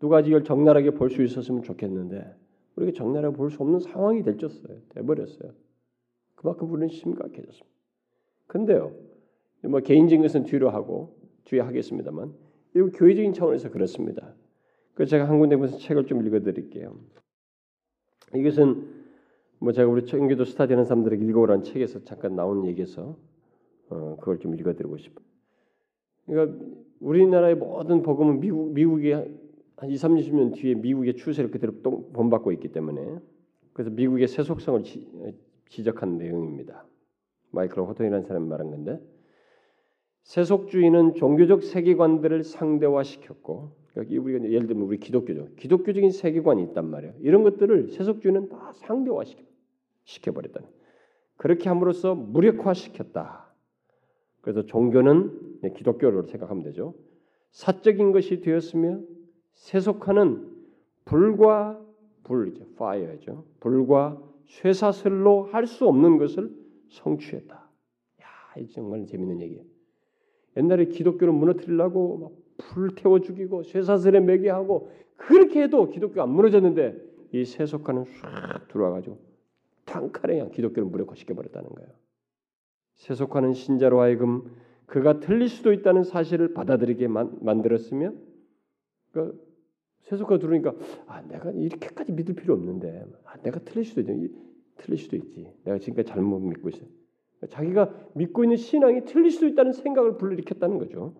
[SPEAKER 1] 누가 이걸 적나라하게 볼 수 있었으면 좋겠는데 우리가 적나라하 볼수 없는 상황이 될졌어요. 돼버렸어요. 그만큼 우리는 심각해졌습니다. 근데요, 뭐 개인적인 것은 뒤로 하고 뒤에 하겠습니다만, 이 교회적인 차원에서 그렇습니다. 그 제가 한 군데 무슨 책을 좀 읽어드릴게요. 이것은 뭐 제가 우리 청교도 스타디 하는 사람들에게 읽어오라는 책에서 잠깐 나온 얘기에서 어, 그걸 좀 읽어드리고 싶어요. 그러니까 우리나라의 모든 복음은 미국 미국이 한 2, 30년 뒤에 미국의 추세를 그대로 본받고 있기 때문에 그래서 미국의 세속성을 지, 적한 내용입니다. 마이클 호톤이라는 사람이 말한 건데 세속주의는 종교적 세계관들을 상대화시켰고 여기 우리가 예를 들면 우리 기독교죠. 기독교적인 세계관이 있단 말이에요. 이런 것들을 세속주의는 다 상대화시켜 시켜버렸다. 그렇게 함으로써 무력화시켰다. 그래서 종교는 기독교로 생각하면 되죠. 사적인 것이 되었으며 세속화는 불과 불이죠. fire죠. 불과 쇠사슬로 할 수 없는 것을 성취했다. 야, 이 정말 재밌는 얘기예요. 옛날에 기독교를 무너뜨리려고 막 불 태워 죽이고 쇠사슬에 매게 하고 그렇게 해도 기독교가 안 무너졌는데 이 세속화는 싹 들어와 가지고 단칼에 그냥 기독교를 무력화시켜 버렸다는 거예요. 세속화는 신자로 하여금 그가 틀릴 수도 있다는 사실을 받아들이게 만, 만들었으며 그 세속화 들으니까 아 내가 이렇게까지 믿을 필요 없는데 아, 내가 틀릴 수도 있지 틀릴 수도 있지 내가 지금까지 잘못 믿고 있어 자기가 믿고 있는 신앙이 틀릴 수도 있다는 생각을 불러일으켰다는 거죠.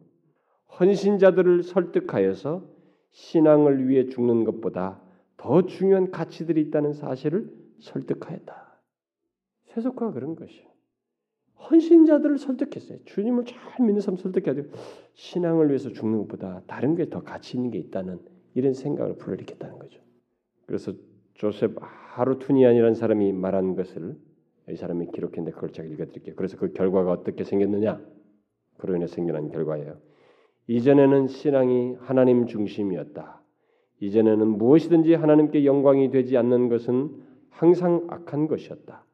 [SPEAKER 1] 헌신자들을 설득하여서 신앙을 위해 죽는 것보다 더 중요한 가치들이 있다는 사실을 설득하였다. 세속화가 그런 것이에요. 헌신자들을 설득했어요. 주님을 잘 믿는 사람 설득해야 돼요. 신앙을 위해서 죽는 것보다 다른 게 더 가치 있는 게 있다는 이런 생각을 불러일으켰다는 거죠. 그래서 조셉 하루투니안이라는 사람이 말한 것을 이 사람이 기록했는데 그걸 제가 읽어드릴게요. 그래서 그 결과가 어떻게 생겼느냐? 그로 인해 생겨난 결과예요. 이전에는 신앙이 하나님 중심이었다. 이전에는 무엇이든지 하나님께 영광이 되지 않는 것은 항상 악한 것이었다.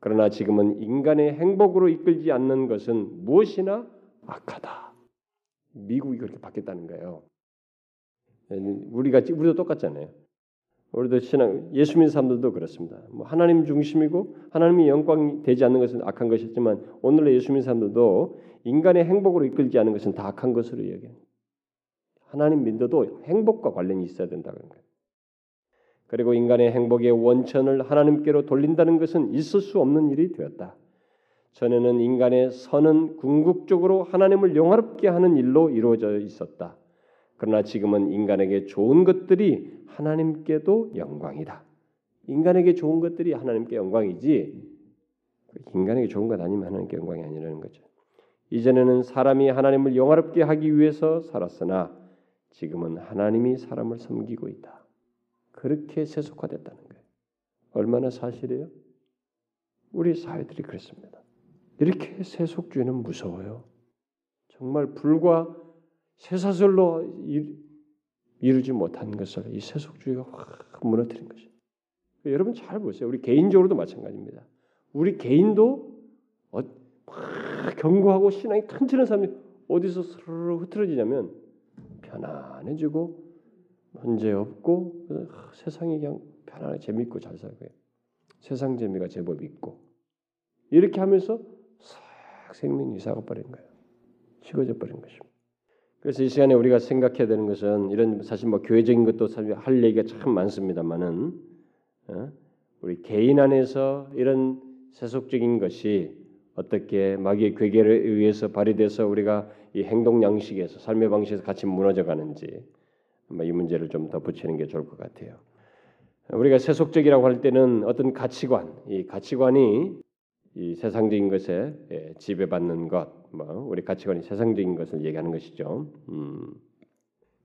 [SPEAKER 1] 그러나 지금은 인간의 행복으로 이끌지 않는 것은 무엇이나 악하다. 미국이 그렇게 바뀌었다는 거예요. 우리가 우리도 똑같잖아요. 우리도 신앙 예수 믿는 사람들도 그렇습니다. 뭐 하나님 중심이고 하나님이 영광이 되지 않는 것은 악한 것이지만 오늘의 예수 믿는 사람들도 인간의 행복으로 이끌지 않은 것은 다 악한 것으로 여겨. 하나님 믿어도 행복과 관련이 있어야 된다는 거예요. 그리고 인간의 행복의 원천을 하나님께로 돌린다는 것은 있을 수 없는 일이 되었다. 전에는 인간의 선은 궁극적으로 하나님을 영화롭게 하는 일로 이루어져 있었다. 그러나 지금은 인간에게 좋은 것들이 하나님께도 영광이다. 인간에게 좋은 것들이 하나님께 영광이지 인간에게 좋은 것 아니면 하나님께 영광이 아니라는 거죠. 이전에는 사람이 하나님을 영화롭게 하기 위해서 살았으나 지금은 하나님이 사람을 섬기고 있다. 그렇게 세속화됐다는 거예요. 얼마나 사실이에요? 우리 사회들이 그렇습니다. 이렇게 세속주의는 무서워요. 정말 불과 쇠사슬로 이루지 못한 것을 이 세속주의가 확 무너뜨린 것이. 여러분 잘 보세요. 우리 개인적으로도 마찬가지입니다. 우리 개인도 어, 막 경고하고 신앙이 튼튼한 사람이 어디서 스르르 흐트러지냐면 편안해지고 문제 없고 세상이 그냥 편안하게 재밌고 잘 살고요. 세상 재미가 제법 있고 이렇게 하면서 싹 생명이 이사가 버린 거예요. 식어져 버린 것입니다. 그래서 이 시간에 우리가 생각해야 되는 것은 이런 사실 뭐 교회적인 것도 사실 할 얘기가 참 많습니다만은 어? 우리 개인 안에서 이런 세속적인 것이 어떻게 마귀의 괴계를 의해서 발휘돼서 우리가 이 행동 양식에서 삶의 방식에서 같이 무너져 가는지 이 문제를 좀 덧붙이는 게 좋을 것 같아요. 우리가 세속적이라고 할 때는 어떤 가치관, 이 가치관이 이 세상적인 것에 예, 지배받는 것, 뭐 우리 가치관이 세상적인 것을 얘기하는 것이죠. 음.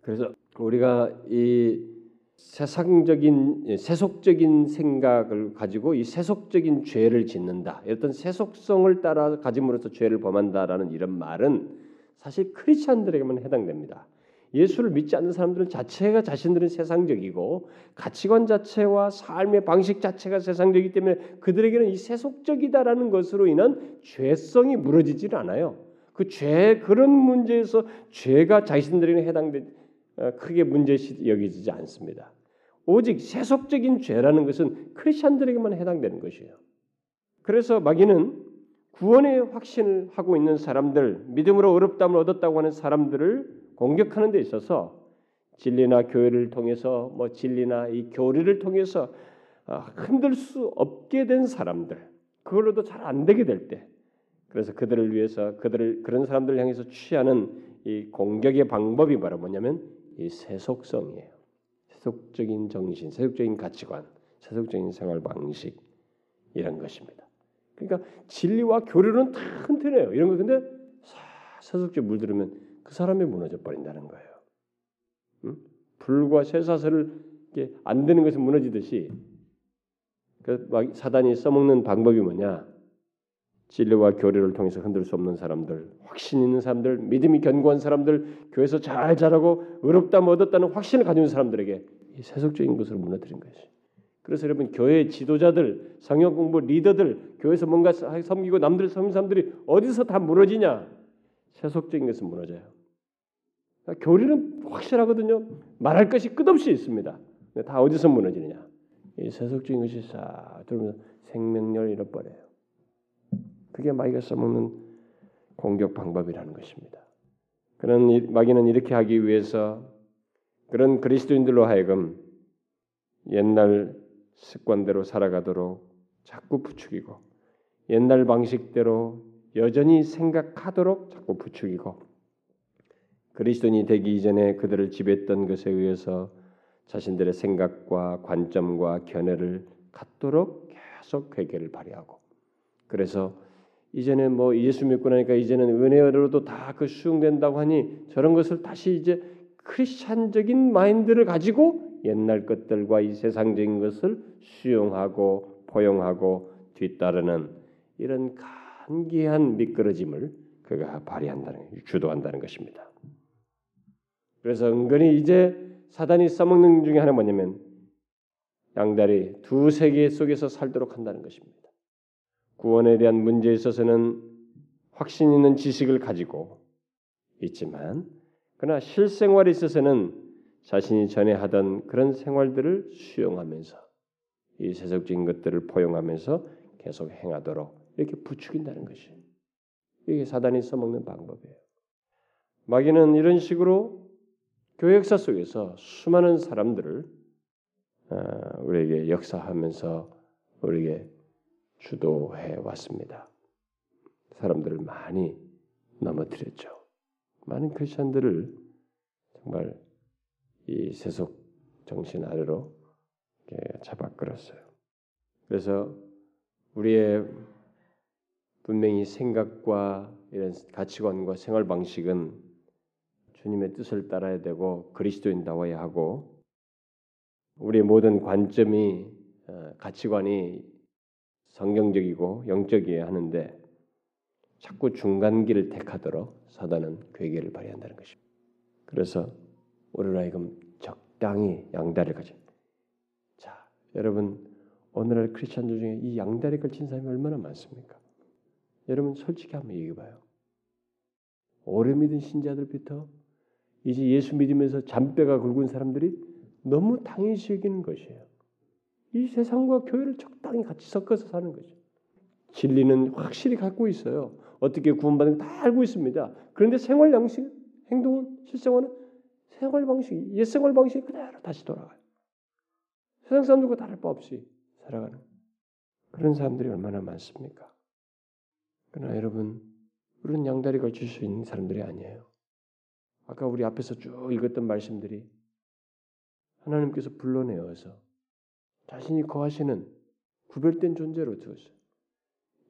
[SPEAKER 1] 그래서 우리가 이 세상적인 예, 세속적인 생각을 가지고 이 세속적인 죄를 짓는다. 어떤 세속성을 따라 가짐으로써 죄를 범한다라는 이런 말은 사실 크리스천들에게만 해당됩니다. 예수를 믿지 않는 사람들은 자체가 자신들은 세상적이고 가치관 자체와 삶의 방식 자체가 세상적이기 때문에 그들에게는 이 세속적이다라는 것으로 인한 죄성이 무너지질 않아요. 그 죄 그런 문제에서 죄가 자신들에게 해당된 어, 크게 문제 여기지지 않습니다. 오직 세속적인 죄라는 것은 크리스천들에게만 해당되는 것이에요. 그래서 마귀는 구원의 확신을 하고 있는 사람들, 믿음으로 어렵담을 얻었다고 하는 사람들을 공격하는 데 있어서 진리나 교회를 통해서 뭐 진리나 이 교리를 통해서 아, 흔들 수 없게 된 사람들, 그걸로도 잘 안 되게 될 때, 그래서 그들을 위해서 그들을 그런 사람들을 향해서 취하는 이 공격의 방법이 바로 뭐냐면 이 세속성이에요. 세속적인 정신, 세속적인 가치관, 세속적인 생활 방식 이런 것입니다. 그러니까 진리와 교류는 다 튼튼해요. 이런 거 근데 세속적 물들으면 그 사람이 무너져 버린다는 거예요. 응? 불과 쇠사슬을 안 되는 것은 무너지듯이 그 사단이 써먹는 방법이 뭐냐? 진리와 교류를 통해서 흔들 수 없는 사람들, 확신 있는 사람들, 믿음이 견고한 사람들, 교회에서 잘 자라고 의롭다 얻었다는 확신을 가진 사람들에게 이 세속적인 것으로 무너뜨린 것이. 그래서 여러분 교회 지도자들, 성역 공부 리더들, 교회에서 뭔가 섬기고 남들 섬긴 사람들이 어디서 다 무너지냐? 세속적인 것은 무너져요. 그러니까 교리는 확실하거든요. 말할 것이 끝없이 있습니다. 다 어디서 무너지느냐? 이 세속적인 것이 싹 들어오면 생명력을 잃어버려요. 그게 마귀가 써먹는 공격 방법이라는 것입니다. 그런 마귀는 이렇게 하기 위해서 그런 그리스도인들로 하여금 옛날 습관대로 살아가도록 자꾸 부추기고 옛날 방식대로 여전히 생각하도록 자꾸 부추기고 그리스도인이 되기 이전에 그들을 지배했던 것에 의해서 자신들의 생각과 관점과 견해를 갖도록 계속 회개를 발휘하고 그래서 이제는 뭐 예수 믿고 나니까 이제는 은혜로도 다 그 수용된다고 하니 저런 것을 다시 이제 크리스찬적인 마인드를 가지고 옛날 것들과 이 세상적인 것을 수용하고 포용하고 뒤따르는 이런 간기한 미끄러짐을 그가 발휘한다는 주도한다는 것입니다. 그래서 은근히 이제 사단이 써먹는 중에 하나 뭐냐면 양다리 두 세계 속에서 살도록 한다는 것입니다. 구원에 대한 문제에 있어서는 확신 있는 지식을 가지고 있지만 그러나 실생활에 있어서는 자신이 전에 하던 그런 생활들을 수용하면서 이 세속적인 것들을 포용하면서 계속 행하도록 이렇게 부추긴다는 것이 이게 사단이 써먹는 방법이에요. 마귀는 이런 식으로 교회 역사 속에서 수많은 사람들을 아, 우리에게 역사하면서 우리에게 주도해 왔습니다. 사람들을 많이 넘어뜨렸죠. 많은 크리스천들을 정말 이 세속 정신 아래로 잡아 끌었어요. 그래서 우리의 분명히 생각과 이런 가치관과 생활 방식은 주님의 뜻을 따라야 되고 그리스도인다워야 하고 우리의 모든 관점이 어, 가치관이 성경적이고 영적이어야 하는데 자꾸 중간길을 택하도록 사단은 괴계를 발휘한다는 것입니다. 그래서 우리로 하여금 적당히 양다리를 가져. 자, 여러분 오늘날 크리스천들 중에 이 양다리 걸친 사람이 얼마나 많습니까? 여러분 솔직히 한번 얘기해 봐요. 오래 믿은 신자들부터 이제 예수 믿으면서 잔뼈가 굵은 사람들이 너무 당연시 여기는 것이에요. 이 세상과 교회를 적당히 같이 섞어서 사는 거죠. 진리는 확실히 갖고 있어요. 어떻게 구원받는 다 알고 있습니다. 그런데 생활 양식, 행동은 실생활은 생활 방식, 옛 생활 방식 그대로 다시 돌아가요. 세상 사람들과 다를 바 없이 살아가는 그런 사람들이 얼마나 많습니까? 그러나 여러분, 우리는 양다리 걸칠 수 있는 사람들이 아니에요. 아까 우리 앞에서 쭉 읽었던 말씀들이 하나님께서 불러내어서 자신이 거하시는 구별된 존재로 두었어요.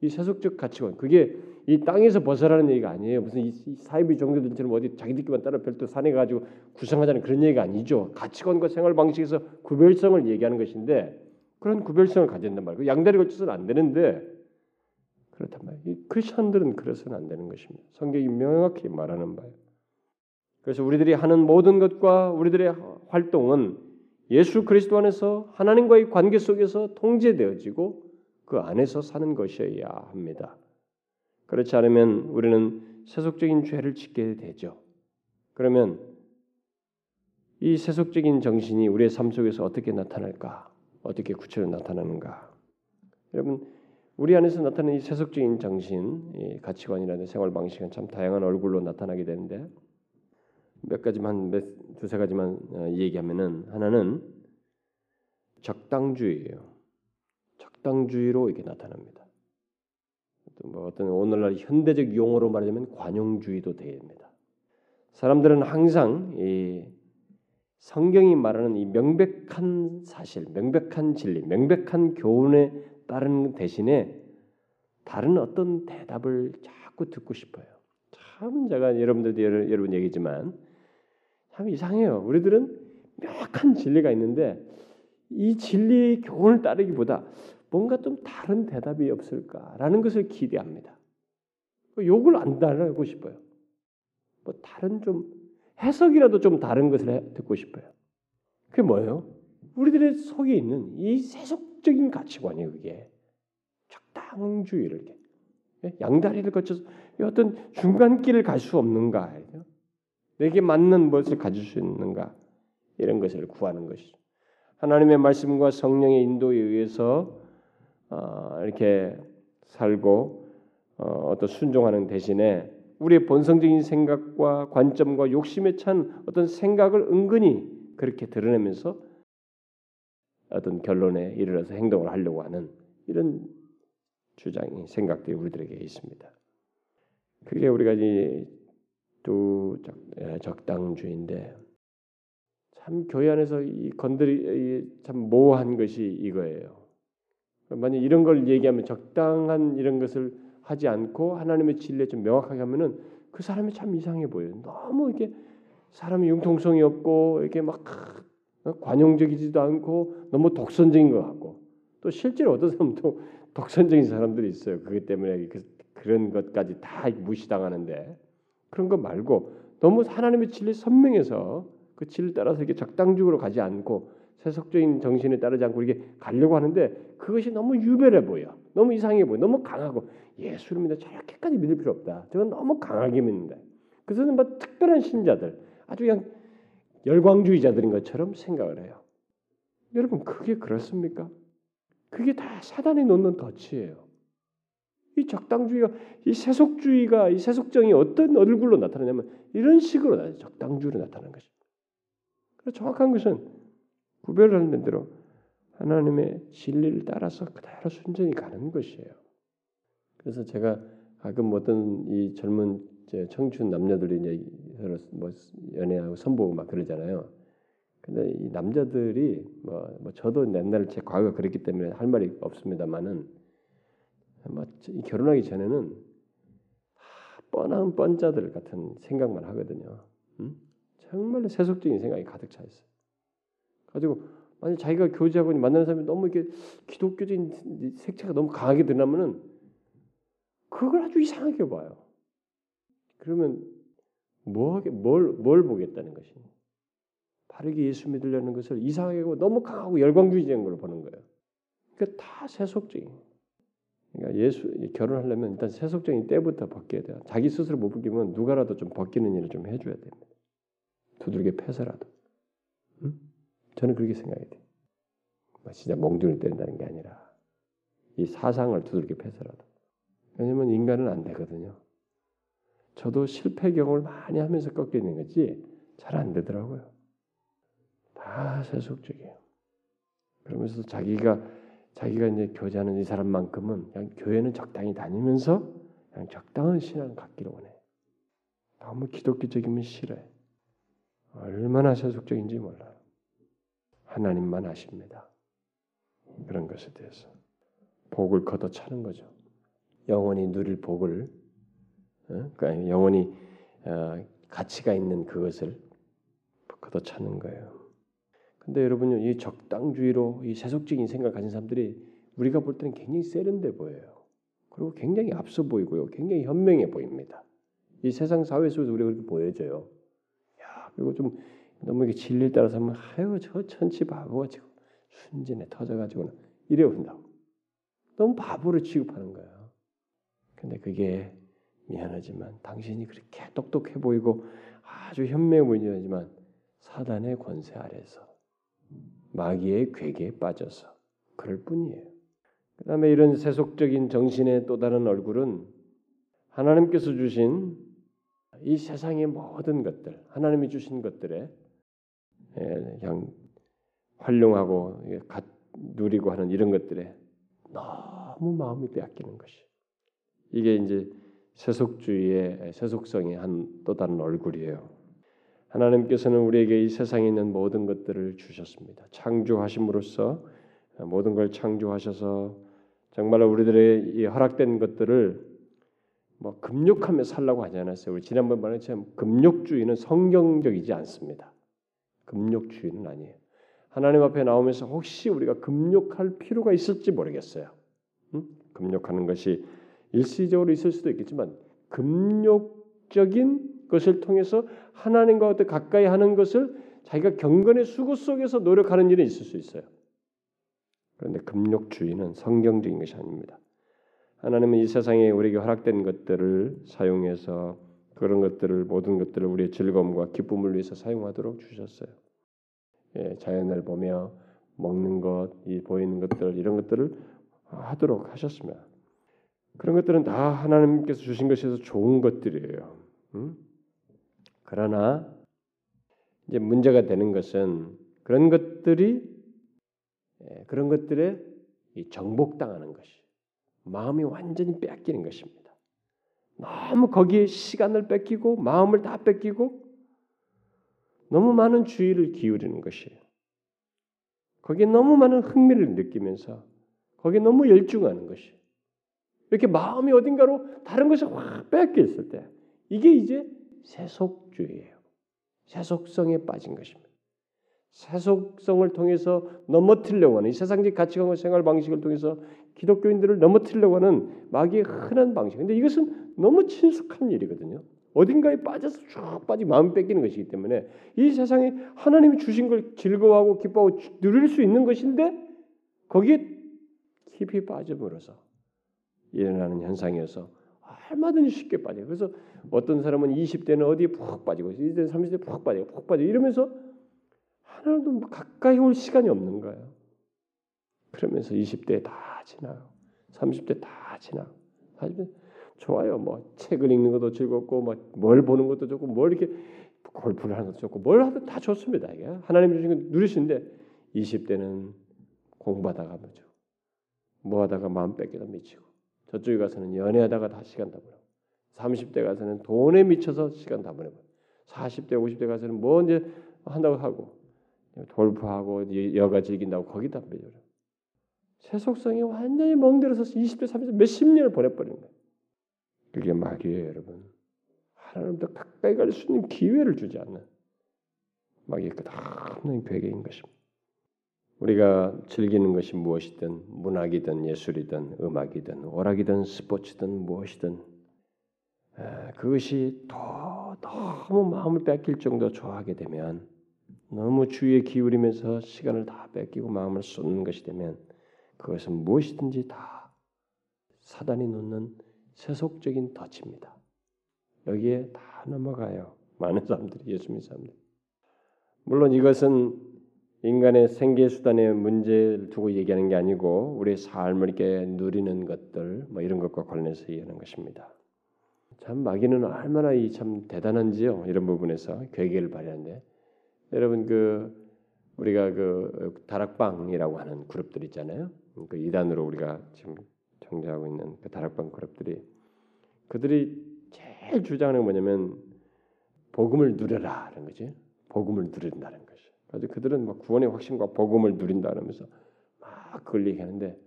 [SPEAKER 1] 이 세속적 가치관 그게 이 땅에서 벗어나는 얘기가 아니에요. 무슨 이 사이비 종교들처럼 어디 자기들끼만 따로 별도 산에 가지고 구성하자는 그런 얘기가 아니죠. 가치관과 생활 방식에서 구별성을 얘기하는 것인데 그런 구별성을 가진단 말이에요. 양다리 걸쳐서는 안 되는데 그렇단 말이에요. 이 크리스천들은 그래서는 안 되는 것입니다. 성경이 명확히 말하는 바예요. 그래서 우리들이 하는 모든 것과 우리들의 활동은 예수 그리스도 안에서 하나님과의 관계 속에서 통제되어지고 그 안에서 사는 것이어야 합니다. 그렇지 않으면 우리는 세속적인 죄를 짓게 되죠. 그러면 이 세속적인 정신이 우리의 삶 속에서 어떻게 나타날까? 어떻게 구체로 나타나는가? 여러분 우리 안에서 나타나는 이 세속적인 정신, 이 가치관이라는 생활 방식은 참 다양한 얼굴로 나타나게 되는데 몇 가지만 몇, 두세 가지만 어, 얘기하면은 하나는 적당주의예요. 적당주의로 이렇게 나타납니다. 뭐 어떤 오늘날 현대적 용어로 말하자면 관용주의도 됩니다. 사람들은 항상 이 성경이 말하는 이 명백한 사실, 명백한 진리, 명백한 교훈에 따른 대신에 다른 어떤 대답을 자꾸 듣고 싶어요. 참 제가 여러분들도 여러분 얘기지만 참 이상해요. 우리들은 명확한 진리가 있는데 이 진리의 교훈을 따르기보다 뭔가 좀 다른 대답이 없을까라는 것을 기대합니다. 욕을 안 달라고 싶어요. 뭐 다른 좀 해석이라도 좀 다른 것을 듣고 싶어요. 그게 뭐예요? 우리들의 속에 있는 이 세속 적인 가치관이에요. 그게 적당주의를 예? 양다리를 거쳐서 어떤 중간길을 갈 수 없는가? 내게 맞는 무엇을 가질 수 있는가? 이런 것을 구하는 것이죠. 하나님의 말씀과 성령의 인도에 의해서 어, 이렇게 살고 어, 어떤 순종하는 대신에 우리의 본성적인 생각과 관점과 욕심에 찬 어떤 생각을 은근히 그렇게 드러내면서 어떤 결론에 이르러서 행동을 하려고 하는 이런 주장이 생각들이 우리들에게 있습니다. 그게 우리가 예, 적당주의인데 참 교회 안에서 이 건드리 참 모호한 것이 이거예요. 만약 이런 걸 얘기하면 적당한 이런 것을 하지 않고 하나님의 진리에 좀 명확하게 하면은 그 사람이 참 이상해 보여요. 너무 이렇게 사람이 융통성이 없고 이렇게 막 어, 관용적이지도 않고 너무 독선적인 것 같고 또 실제로 어떤 사람은 또 독선적인 사람들이 있어요. 그것 때문에 그, 그런 것까지 다 무시당하는데 그런 거 말고 너무 하나님의 진리 선명해서 그 진리 따라서 이렇게 적당적으로 가지 않고 세속적인 정신에 따르지 않고 이렇게 가려고 하는데 그것이 너무 유별해 보여. 너무 이상해 보여. 너무 강하고 예수를 믿어 저렇게까지 믿을 필요 없다. 저건 너무 강하게 믿는다. 그것은 뭐 특별한 신자들, 아주 그냥 열광주의자들인 것처럼 생각을 해요. 여러분 그게 그렇습니까? 그게 다 사단이 놓는 덫이에요. 이 적당주의가 이 세속주의가 이 세속정이 어떤 얼굴로 나타나냐면 이런 식으로 적당주의로 나타나는 것입니다. 정확한 것은 구별하는 대로 하나님의 진리를 따라서 그대로 순전히 가는 것이에요. 그래서 제가 가끔 어떤 이 젊은 청춘 남녀들이 이제 서로 뭐 연애하고 선보고 막 그러잖아요. 근데 이 남자들이 뭐, 뭐 저도 옛날 제 과거가 그랬기 때문에 할 말이 없습니다만은 뭐 결혼하기 전에는 다 뻔한 뻔자들 같은 생각만 하거든요. 음? 정말로 세속적인 생각이 가득 차 있어요. 가지고 만약 자기가 교제하고 만나는 사람이 너무 이렇게 기독교적인 색채가 너무 강하게 드러나면은 그걸 아주 이상하게 봐요. 그러면 뭐하게 뭘, 뭘 보겠다는 것이 바르게 예수 믿으려는 것을 이상하게 고 너무 강하고 열광주의적인 걸 보는 거예요. 그러니까 다 세속적인. 그러니까 예수 결혼하려면 일단 세속적인 때부터 벗겨야 돼요. 자기 스스로 못 벗기면 누가라도 좀 벗기는 일을 좀 해줘야 됩니다. 두들겨 패서라도. 응? 저는 그렇게 생각이 돼요. 뭐 진짜 몽둥이 때린다는 게 아니라 이 사상을 두들겨 패서라도. 왜냐면 인간은 안 되거든요. 저도 실패 경험을 많이 하면서 꺾이는 거지 잘 안 되더라고요. 다 세속적이에요. 그러면서 자기가 자기가 이제 교제하는 이 사람만큼은 그냥 교회는 적당히 다니면서 그냥 적당한 신앙을 갖기를 원해. 너무 기독교적이면 싫어해. 얼마나 세속적인지 몰라요. 하나님만 아십니다. 그런 것에 대해서 복을 걷어차는 거죠. 영원히 누릴 복을 어? 그러니까 영원히 어, 가치가 있는 그것을 걷어차는 거예요. 근데 여러분요, 이 적당주의로 이 세속적인 생각 가진 사람들이 우리가 볼 때는 굉장히 세련돼 보여요. 그리고 굉장히 앞서 보이고요, 굉장히 현명해 보입니다. 이 세상 사회 속에서 우리가 그렇게 보여져요. 야, 그리고 좀 너무 이게 진리에 따라서 하면 아유 저 천치 바보가 지금 순진해 터져가지고는 이래 온다고. 너무 바보로 취급하는 거예요. 근데 그게 미안하지만 당신이 그렇게 똑똑해 보이고 아주 현명해 보이지만 사단의 권세 아래서 마귀의 괴계에 빠져서 그럴 뿐이에요. 그다음에 이런 세속적인 정신의 또 다른 얼굴은 하나님께서 주신 이 세상의 모든 것들, 하나님이 주신 것들에 예, 그냥 활용하고 누리고 하는 이런 것들에 너무 마음이 빼앗기는 것이 이게 이제 세속주의의 세속성의 한 또 다른 얼굴이에요. 하나님께서는 우리에게 이 세상에 있는 모든 것들을 주셨습니다. 창조하심으로써 모든 걸 창조하셔서 정말로 우리들의 이 허락된 것들을 뭐 금욕하며 살라고 하지 않았어요. 우리 지난번 말했지만 금욕주의는 성경적이지 않습니다. 금욕주의는 아니에요. 하나님 앞에 나오면서 혹시 우리가 금욕할 필요가 있을지 모르겠어요. 음? 금욕하는 것이 일시적으로 있을 수도 있겠지만 금욕적인 것을 통해서 하나님과 더 가까이 하는 것을 자기가 경건의 수고 속에서 노력하는 일은 있을 수 있어요. 그런데 금욕주의는 성경적인 것이 아닙니다. 하나님은 이 세상에 우리에게 허락된 것들을 사용해서 그런 것들을 모든 것들을 우리의 즐거움과 기쁨을 위해서 사용하도록 주셨어요. 예, 자연을 보며 먹는 것, 이 보이는 것들 이런 것들을 하도록 하셨습니다. 그런 것들은 다 하나님께서 주신 것에서 좋은 것들이에요. 음? 그러나 이제 문제가 되는 것은 그런 것들이 예, 그런 것들에 정복당하는 것이 마음이 완전히 뺏기는 것입니다. 너무 거기에 시간을 뺏기고 마음을 다 뺏기고 너무 많은 주의를 기울이는 것이에요. 거기에 너무 많은 흥미를 느끼면서 거기에 너무 열중하는 것이 이렇게 마음이 어딘가로 다른 것이 확 뺏겨 있을 때 이게 이제 세속주의예요. 세속성에 빠진 것입니다. 세속성을 통해서 넘어뜨려고 하는 이 세상적 가치관과 생활 방식을 통해서 기독교인들을 넘어뜨리려고 하는 마귀의 흔한 방식. 근데 이것은 너무 친숙한 일이거든요. 어딘가에 빠져서 쭉 빠지 마음 뺏기는 것이기 때문에 이 세상에 하나님이 주신 걸 즐거워하고 기뻐하고 누릴 수 있는 것인데 거기에 깊이 빠짐으로써 일어나는 현상이어서 얼마든지 쉽게 빠져요. 그래서 어떤 사람은 20대는 어디에 푹 빠지고 20대, 30대 푹 빠지고 푹 빠지고 이러면서 하나도 가까이 올 시간이 없는 거예요. 그러면서 20대 다 지나요. 30대 다 지나. 40대 좋아요. 뭐 책을 읽는 것도 즐겁고 뭐뭘 보는 것도 좋고 뭘 이렇게 골프를 하는 것도 좋고 뭘 하든 다 좋습니다. 이게 하나님 주신 건 누리시는데 20대는 공부하다가 뭐죠. 뭐 하다가 마음 뺏기다 미치고 저쪽에 가서는 연애하다가 다 시간 다 보내고 30대 가서는 돈에 미쳐서 시간 다 보내고 40대 50대 가서는 뭐 이제 한다고 하고 골프하고 여가 즐긴다고 거기다 빼줘요. 세속성이 완전히 멍들어서 20대, 30대 몇 십 년을 보내버리는 거예요. 그게 마귀예요, 여러분. 하나님도 가까이 갈 수 있는 기회를 주지 않는 마귀의 끝없는 괴계인 것입니다. 우리가 즐기는 것이 무엇이든 문학이든 예술이든 음악이든 오락이든 스포츠든 무엇이든 그것이 더 너무 마음을 뺏길 정도 좋아하게 되면 너무 주의에 기울이면서 시간을 다 뺏기고 마음을 쏟는 것이 되면 그것은 무엇이든지 다 사단이 놓는 세속적인 덫입니다. 여기에 다 넘어가요. 많은 사람들이 예수 믿는 사람들. 물론 이것은 인간의 생계 수단의 문제를 두고 얘기하는 게 아니고 우리의 삶을 이렇게 누리는 것들 뭐 이런 것과 관련해서 얘기하는 것입니다. 참 마귀는 얼마나 이 참 대단한지요. 이런 부분에서 괴계를 발휘하는데 여러분 그 우리가 그 다락방이라고 하는 그룹들 있잖아요. 그 이단으로 우리가 지금 정제하고 있는 그 다락방 그룹들이 그들이 제일 주장하는 게 뭐냐면 복음을 누려라라는 거지. 복음을 누린다는 것 이. 그래서 그들은 막 구원의 확신과 복음을 누린다면서 막 그걸 얘기하는데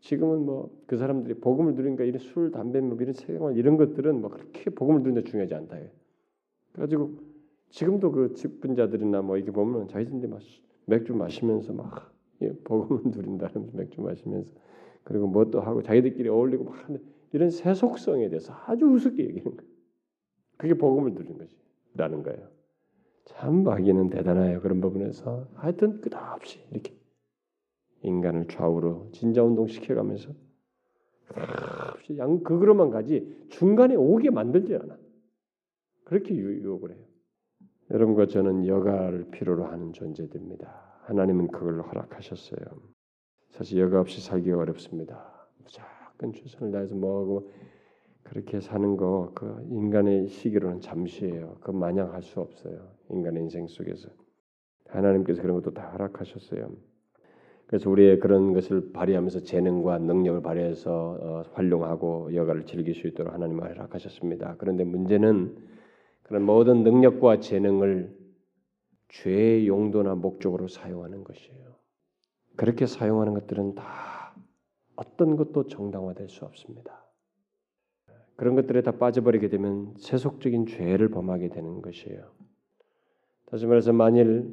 [SPEAKER 1] 지금은 뭐 그 사람들이 복음을 누린가 이런 술, 담배, 뭐 이런 생활 이런 것들은 뭐 그렇게 복음을 누린다 중요하지 않다. 그래가지고 지금도 그 직분자들이나 뭐 이게 보면 자기들이 막 맥주 마시면서 막 예, 복음을 누린다는 맥주 마시면서 그리고 뭐 또 하고 자기들끼리 어울리고 막 하는 이런 세속성에 대해서 아주 우습게 얘기하는 거예요. 그게 복음을 누린 것이라는 거예요. 참 마귀는 대단해요. 그런 부분에서 하여튼 끝없이 이렇게 인간을 좌우로 진자운동 시켜가면서 끝없이 양 그그로만 가지 중간에 오게 만들지 않아. 그렇게 유혹을 해요. 여러분과 저는 여가를 필요로 하는 존재들입니다. 하나님은 그걸 허락하셨어요. 사실 여가 없이 살기가 어렵습니다. 무조건 최선을 다해서 뭐하고 그렇게 사는 거 그 인간의 시기로는 잠시예요. 그 마냥 할 수 없어요. 인간의 인생 속에서 하나님께서 그런 것도 다 허락하셨어요. 그래서 우리의 그런 것을 발휘하면서 재능과 능력을 발휘해서 어, 활용하고 여가를 즐길 수 있도록 하나님은 허락하셨습니다. 그런데 문제는 그런 모든 능력과 재능을 죄의 용도나 목적으로 사용하는 것이에요. 그렇게 사용하는 것들은 다 어떤 것도 정당화될 수 없습니다. 그런 것들에 다 빠져버리게 되면 세속적인 죄를 범하게 되는 것이에요. 다시 말해서 만일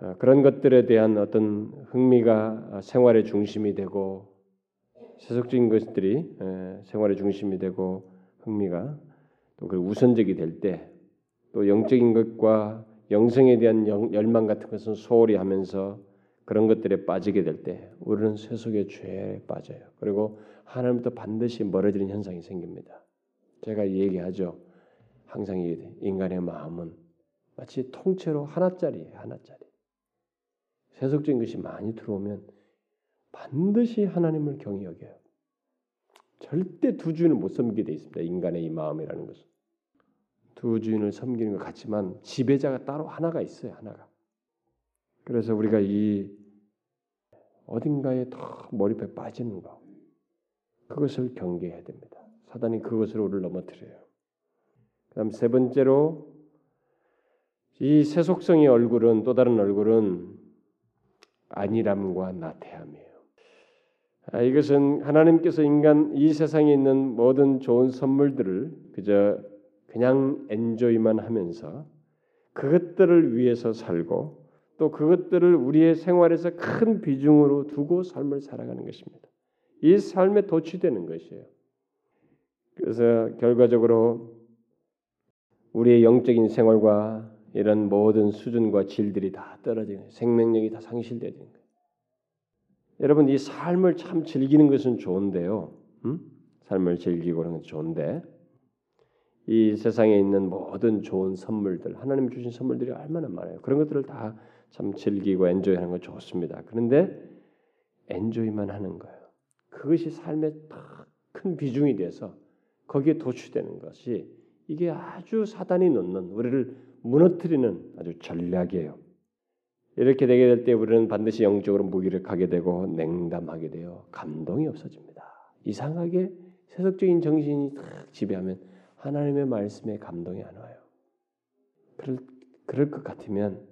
[SPEAKER 1] 어, 그런 것들에 대한 어떤 흥미가 생활의 중심이 되고 세속적인 것들이 생활의 중심이 되고 흥미가 또그 우선적이 될 때 또 영적인 것과 영성에 대한 열망 같은 것은 소홀히 하면서 그런 것들에 빠지게 될 때 우리는 세속의 죄에 빠져요. 그리고 하나님부터 반드시 멀어지는 현상이 생깁니다. 제가 얘기하죠. 항상 인간의 마음은 마치 통째로 하나짜리예요. 하나짜리. 세속적인 것이 많이 들어오면 반드시 하나님을 경히 여겨요. 절대 두 주인을 못 섬기게 돼 있습니다. 인간의 이 마음이라는 것은 두 주인을 섬기는 것 같지만 지배자가 따로 하나가 있어요. 하나가. 그래서 우리가 이 어딘가에 더 몰입해 빠지는 거 그것을 경계해야 됩니다. 사단이 그것을 우리를 넘어뜨려요. 그다음 세 번째로 이 세속성의 얼굴은 또 다른 얼굴은 안일함과 나태함이에요. 아, 이것은 하나님께서 인간 이 세상에 있는 모든 좋은 선물들을 그저 그냥 엔조이만 하면서 그것들을 위해서 살고 또 그것들을 우리의 생활에서 큰 비중으로 두고 삶을 살아가는 것입니다. 이 삶에 도취되는 것이에요. 그래서 결과적으로 우리의 영적인 생활과 이런 모든 수준과 질들이 다 떨어지는 생명력이 다 상실되는 거예요. 여러분 이 삶을 참 즐기는 것은 좋은데요. 음? 삶을 즐기고 그런 건 좋은데 이 세상에 있는 모든 좋은 선물들 하나님 주신 선물들이 얼마나 많아요. 그런 것들을 다 참 즐기고 엔조이하는 건 좋습니다. 그런데 엔조이만 하는 거예요. 그것이 삶의 큰 비중이 돼서 거기에 도취되는 것이 이게 아주 사단이 놓는 우리를 무너뜨리는 아주 전략이에요. 이렇게 되게 될 때 우리는 반드시 영적으로 무기력하게 되고 냉담하게 되어 감동이 없어집니다. 이상하게 세속적인 정신이 탁 지배하면 하나님의 말씀에 감동이 안 와요. 그럴, 그럴 것 같으면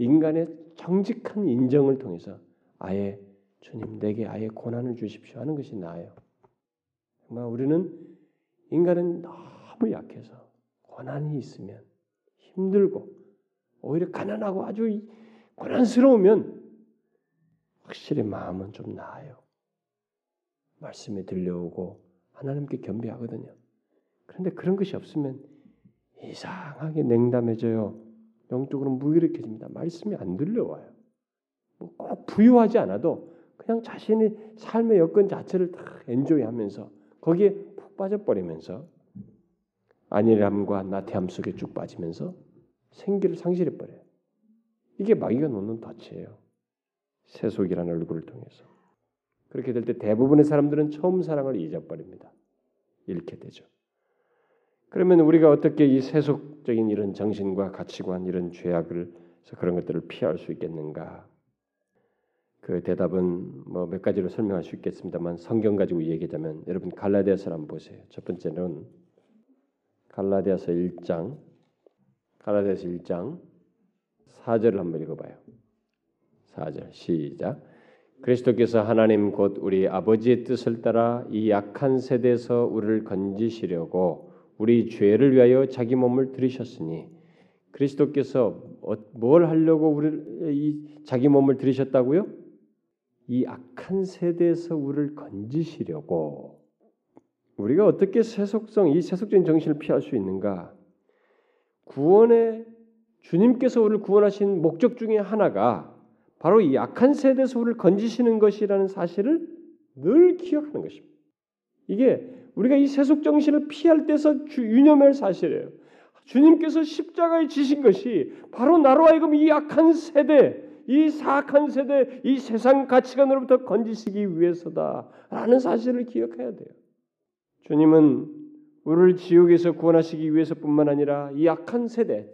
[SPEAKER 1] 인간의 정직한 인정을 통해서 아예 주님 내게 아예 고난을 주십시오 하는 것이 나아요. 정말 우리는 인간은 너무 약해서 고난이 있으면 힘들고 오히려 가난하고 아주 고난스러우면 확실히 마음은 좀 나아요. 말씀이 들려오고 하나님께 겸비하거든요. 그런데 그런 것이 없으면 이상하게 냉담해져요. 영적으로 무기력해집니다. 말씀이 안 들려와요. 뭐 꼭 부유하지 않아도 그냥 자신의 삶의 여건 자체를 다 엔조이하면서 거기에 푹 빠져버리면서 안일함과 나태함 속에 쭉 빠지면서 생기를 상실해 버려요. 이게 마귀가 놓는 덫이에요. 세속이라는 얼굴을 통해서 그렇게 될 때 대부분의 사람들은 처음 사랑을 잊어버립니다. 잃게 되죠. 그러면 우리가 어떻게 이 세속적인 이런 정신과 가치관 이런 죄악을 그런 것들을 피할 수 있겠는가? 그 대답은 뭐 몇 가지로 설명할 수 있겠습니다만 성경 가지고 얘기하자면 여러분 갈라디아서 한번 보세요. 첫 번째는 갈라디아서 1장 갈라디아서 1장 4절을 한번 읽어 봐요. 4절 시작. 그리스도께서 하나님 곧 우리 아버지의 뜻을 따라 이 약한 세대에서 우리를 건지시려고 우리 죄를 위하여 자기 몸을 들이셨으니 그리스도께서 어, 뭘 하려고 우리 이 자기 몸을 들이셨다고요? 이 악한 세대에서 우리를 건지시려고 우리가 어떻게 세속성 이 세속적인 정신을 피할 수 있는가? 구원의 주님께서 우리를 구원하신 목적 중에 하나가 바로 이 약한 세대에서 우리를 건지시는 것이라는 사실을 늘 기억하는 것입니다. 이게 우리가 이 세속 정신을 피할 때서 유념할 사실이에요. 주님께서 십자가에 지신 것이 바로 나로 하여금 이 악한 세대, 이 사악한 세대, 이 세상 가치관으로부터 건지시기 위해서다라는 사실을 기억해야 돼요. 주님은 우리를 지옥에서 구원하시기 위해서뿐만 아니라 이 악한 세대,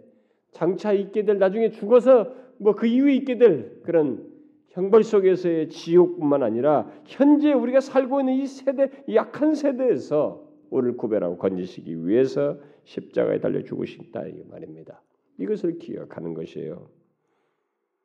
[SPEAKER 1] 장차 있게 될 나중에 죽어서 뭐 그 이후에 있게 될 그런 형벌 속에서의 지옥뿐만 아니라 현재 우리가 살고 있는 이 세대, 이 약한 세대에서 우리를 구별하고 건지시기 위해서 십자가에 달려 죽으신다 이 말입니다. 이것을 기억하는 것이에요.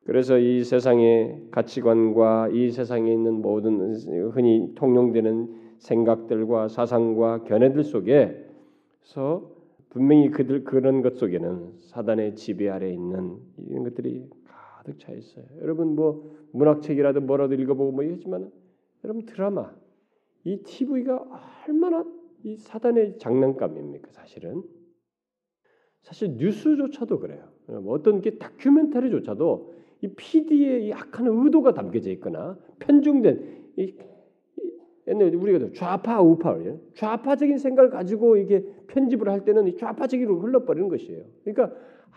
[SPEAKER 1] 그래서 이 세상의 가치관과 이 세상에 있는 모든 흔히 통용되는 생각들과 사상과 견해들 속에서 분명히 그들 그런 것 속에는 사단의 지배 아래 있는 이런 것들이 가득 차 있어요. 여러분 뭐 문학책이라도 뭐라도 읽어보고 뭐 하지만 여러분 드라마 이 TV가 얼마나 이 사단의 장난감입니까 사실은 사실 뉴스조차도 그래요. 뭐 어떤 게 다큐멘터리조차도 이 PD의 이 악한 의도가 담겨져 있거나 편중된 이 옛날에 우리가 좌파 우파 좌파적인 생각을 가지고 이게 편집을 할 때는 좌파적으로 흘러버리는 것이에요. 그러니까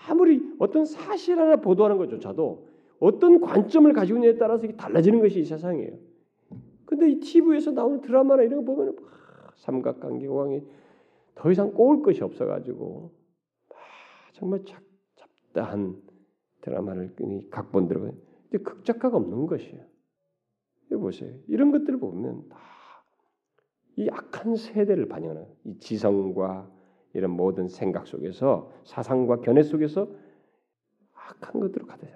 [SPEAKER 1] 아무리 어떤 사실 하나 보도하는 것조차도 어떤 관점을 가지고 있느냐에 따라서 달라지는 것이 이 세상이에요. 근데 이 TV에서 나오는 드라마나 이런 거 보면 아, 삼각관계 왕이 더 이상 꼬을 것이 없어가지고 아, 정말 잡, 잡다한 드라마를 각본 들어가. 근데 극작가가 없는 것이에요. 이 보세요. 이런 것들을 보면 다 이 악한 세대를 반영하는 이 지성과 이런 모든 생각 속에서 사상과 견해 속에서 악한 것들을 가득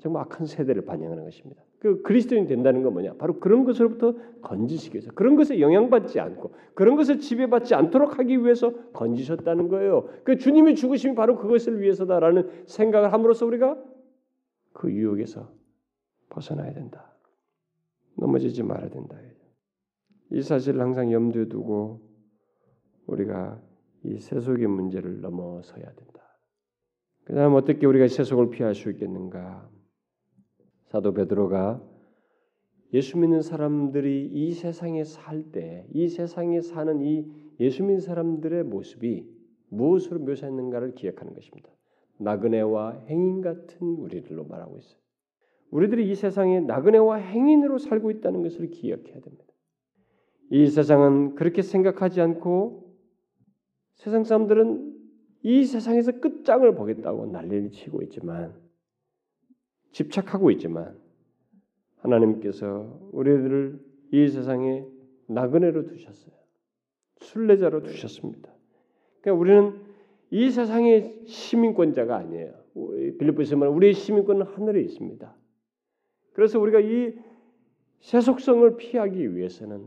[SPEAKER 1] 정말 악한 세대를 반영하는 것입니다. 그 그리스도인 된다는 건 뭐냐? 바로 그런 것으로부터 건지시기 위해서 그런 것에 영향받지 않고 그런 것을 지배받지 않도록 하기 위해서 건지셨다는 거예요. 그 주님의 죽으심이 바로 그것을 위해서다라는 생각을 함으로써 우리가 그 유혹에서 벗어나야 된다. 넘어지지 말아야 된다. 이 사실을 항상 염두에 두고 우리가 이 세속의 문제를 넘어서야 된다. 그다음 어떻게 우리가 세속을 피할 수 있겠는가? 사도 베드로가 예수 믿는 사람들이 이 세상에 살 때, 이 세상에 사는 이 예수 믿는 사람들의 모습이 무엇으로 묘사했는가를 기억하는 것입니다. 나그네와 행인 같은 우리들로 말하고 있어요. 우리들이 이 세상에 나그네와 행인으로 살고 있다는 것을 기억해야 됩니다. 이 세상은 그렇게 생각하지 않고 세상 사람들은 이 세상에서 끝장을 보겠다고 난리를 치고 있지만 집착하고 있지만 하나님께서 우리들을 이 세상에 나그네로 두셨어요. 순례자로 두셨습니다. 그러니까 우리는 이 세상의 시민권자가 아니에요. 빌립보서 말 우리의 시민권은 하늘에 있습니다. 그래서 우리가 이 세속성을 피하기 위해서는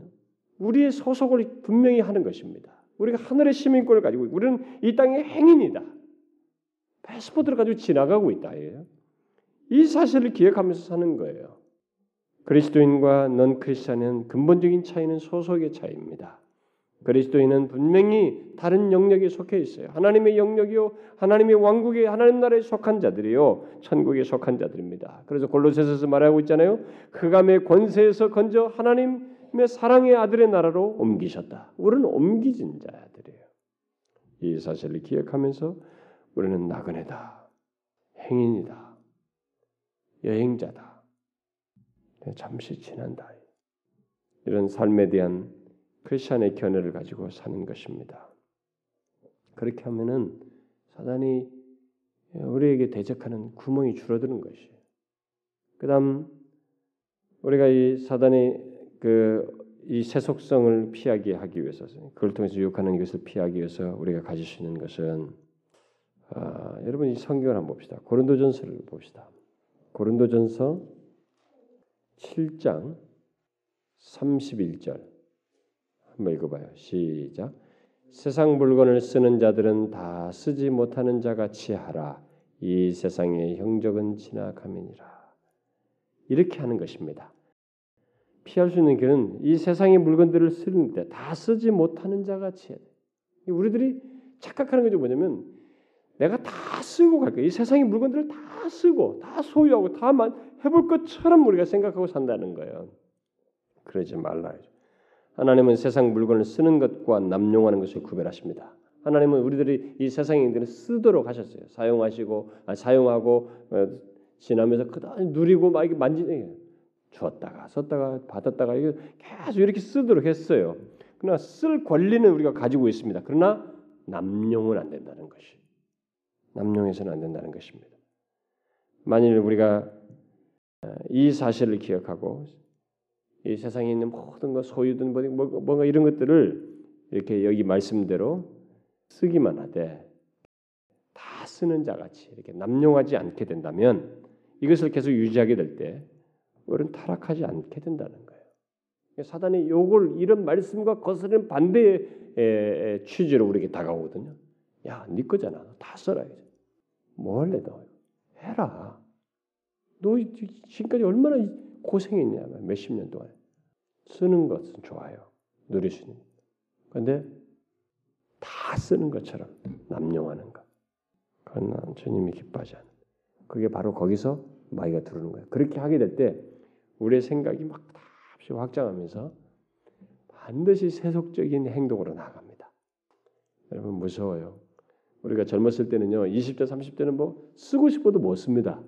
[SPEAKER 1] 우리의 소속을 분명히 하는 것입니다. 우리가 하늘의 시민권을 가지고 우리는 이 땅의 행인이다. 패스포트를 가지고 지나가고 있다. 이 사실을 기억하면서 사는 거예요. 그리스도인과 넌 크리스천은 근본적인 차이는 소속의 차이입니다. 그리스도인은 분명히 다른 영역에 속해 있어요. 하나님의 영역이요, 하나님의 왕국에 하나님 나라에 속한 자들이요, 천국에 속한 자들입니다. 그래서 골로새서에서 말하고 있잖아요. 흑암의 권세에서 건져 하나님의 사랑의 아들의 나라로 옮기셨다. 우리는 옮기진 자들이에요. 이 사실을 기억하면서 우리는 나그네다, 행인이다. 여행자다. 네, 잠시 지난다. 이런 삶에 대한 크리스천의 견해를 가지고 사는 것입니다. 그렇게 하면은 사단이 우리에게 대적하는 구멍이 줄어드는 것이에요. 그다음 우리가 이 사단의 그 이 세속성을 피하게 하기 위해서 그걸 통해서 유혹하는 것을 피하기 위해서 우리가 가질 수 있는 것은 아, 여러분 이 성경을 한번 봅시다. 고린도전서를 봅시다. 고린도전서 7장 31절 한번 읽어봐요. 시작. 세상 물건을 쓰는 자들은 다 쓰지 못하는 자 같이 하라. 이 세상의 형적은 지나가면이라. 이렇게 하는 것입니다. 피할 수 있는 길은 이 세상의 물건들을 쓰는데 다 쓰지 못하는 자 같이 해야 돼. 우리들이 착각하는 것이 뭐냐면 내가 다 쓰고 갈 거야. 이 세상의 물건들을 다 쓰고 다 소유하고 다 해볼 것처럼 우리가 생각하고 산다는 거예요. 그러지 말라. 하나님은 세상 물건을 쓰는 것과 남용하는 것을 구별하십니다. 하나님은 우리들이 이 세상에 있는 쓰도록 하셨어요. 사용하시고 아, 사용하고 어, 지나면서 그다음 누리고 막 이렇게 만지는 주었다가 썼다가 받았다가 계속 이렇게 쓰도록 했어요. 그러나 쓸 권리는 우리가 가지고 있습니다. 그러나 남용은 안 된다는 것이 남용해서는 안 된다는 것입니다. 만일 우리가 어, 이 사실을 기억하고 이 세상에 있는 모든 것 소유든 뭐, 뭐, 뭔가 이런 것들을 이렇게 여기 말씀대로 쓰기만 하되 다 쓰는 자같이 이렇게 남용하지 않게 된다면 이것을 계속 유지하게 될 때 우리는 타락하지 않게 된다는 거예요. 사단이 요걸 이런 말씀과 거스르는 반대의 취지로 우리에게 다가오거든요. 야, 네 거잖아. 다 써라. 뭐 할래 너? 해라. 너 지금까지 얼마나 고생했냐 몇십 년 동안 쓰는 것은 좋아요 누릴 수 있는 그런데 다 쓰는 것처럼 남용하는 것 그건 주님이 기뻐하지 않는 그게 바로 거기서 마귀가 들어오는 거예요 그렇게 하게 될 때 우리의 생각이 막 다시 확장하면서 반드시 세속적인 행동으로 나갑니다. 여러분 무서워요. 우리가 젊었을 때는요 20대 30대는 뭐 쓰고 싶어도 못 씁니다.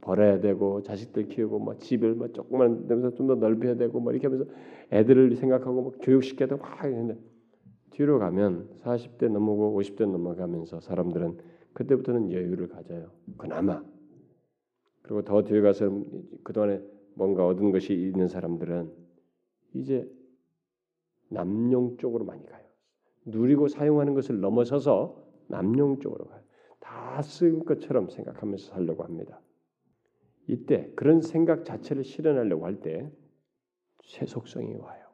[SPEAKER 1] 벌어야 되고 자식들 키우고 뭐 집을 뭐 조금만 되면서 좀 더 넓혀야 되고 뭐 이렇게 하면서 애들을 생각하고 뭐 교육시켜야 막 했는데 뒤로 가면 40대 넘어고 50대 넘어가면서 사람들은 그때부터는 여유를 가져요. 그나마. 그리고 더 뒤에 가서 그동안에 뭔가 얻은 것이 있는 사람들은 이제 남용 쪽으로 많이 가요. 누리고 사용하는 것을 넘어서서 남용 쪽으로 가요. 다 쓴 것처럼 생각하면서 살려고 합니다. 이때 그런 생각 자체를 실현하려고 할 때 세속성이 와요.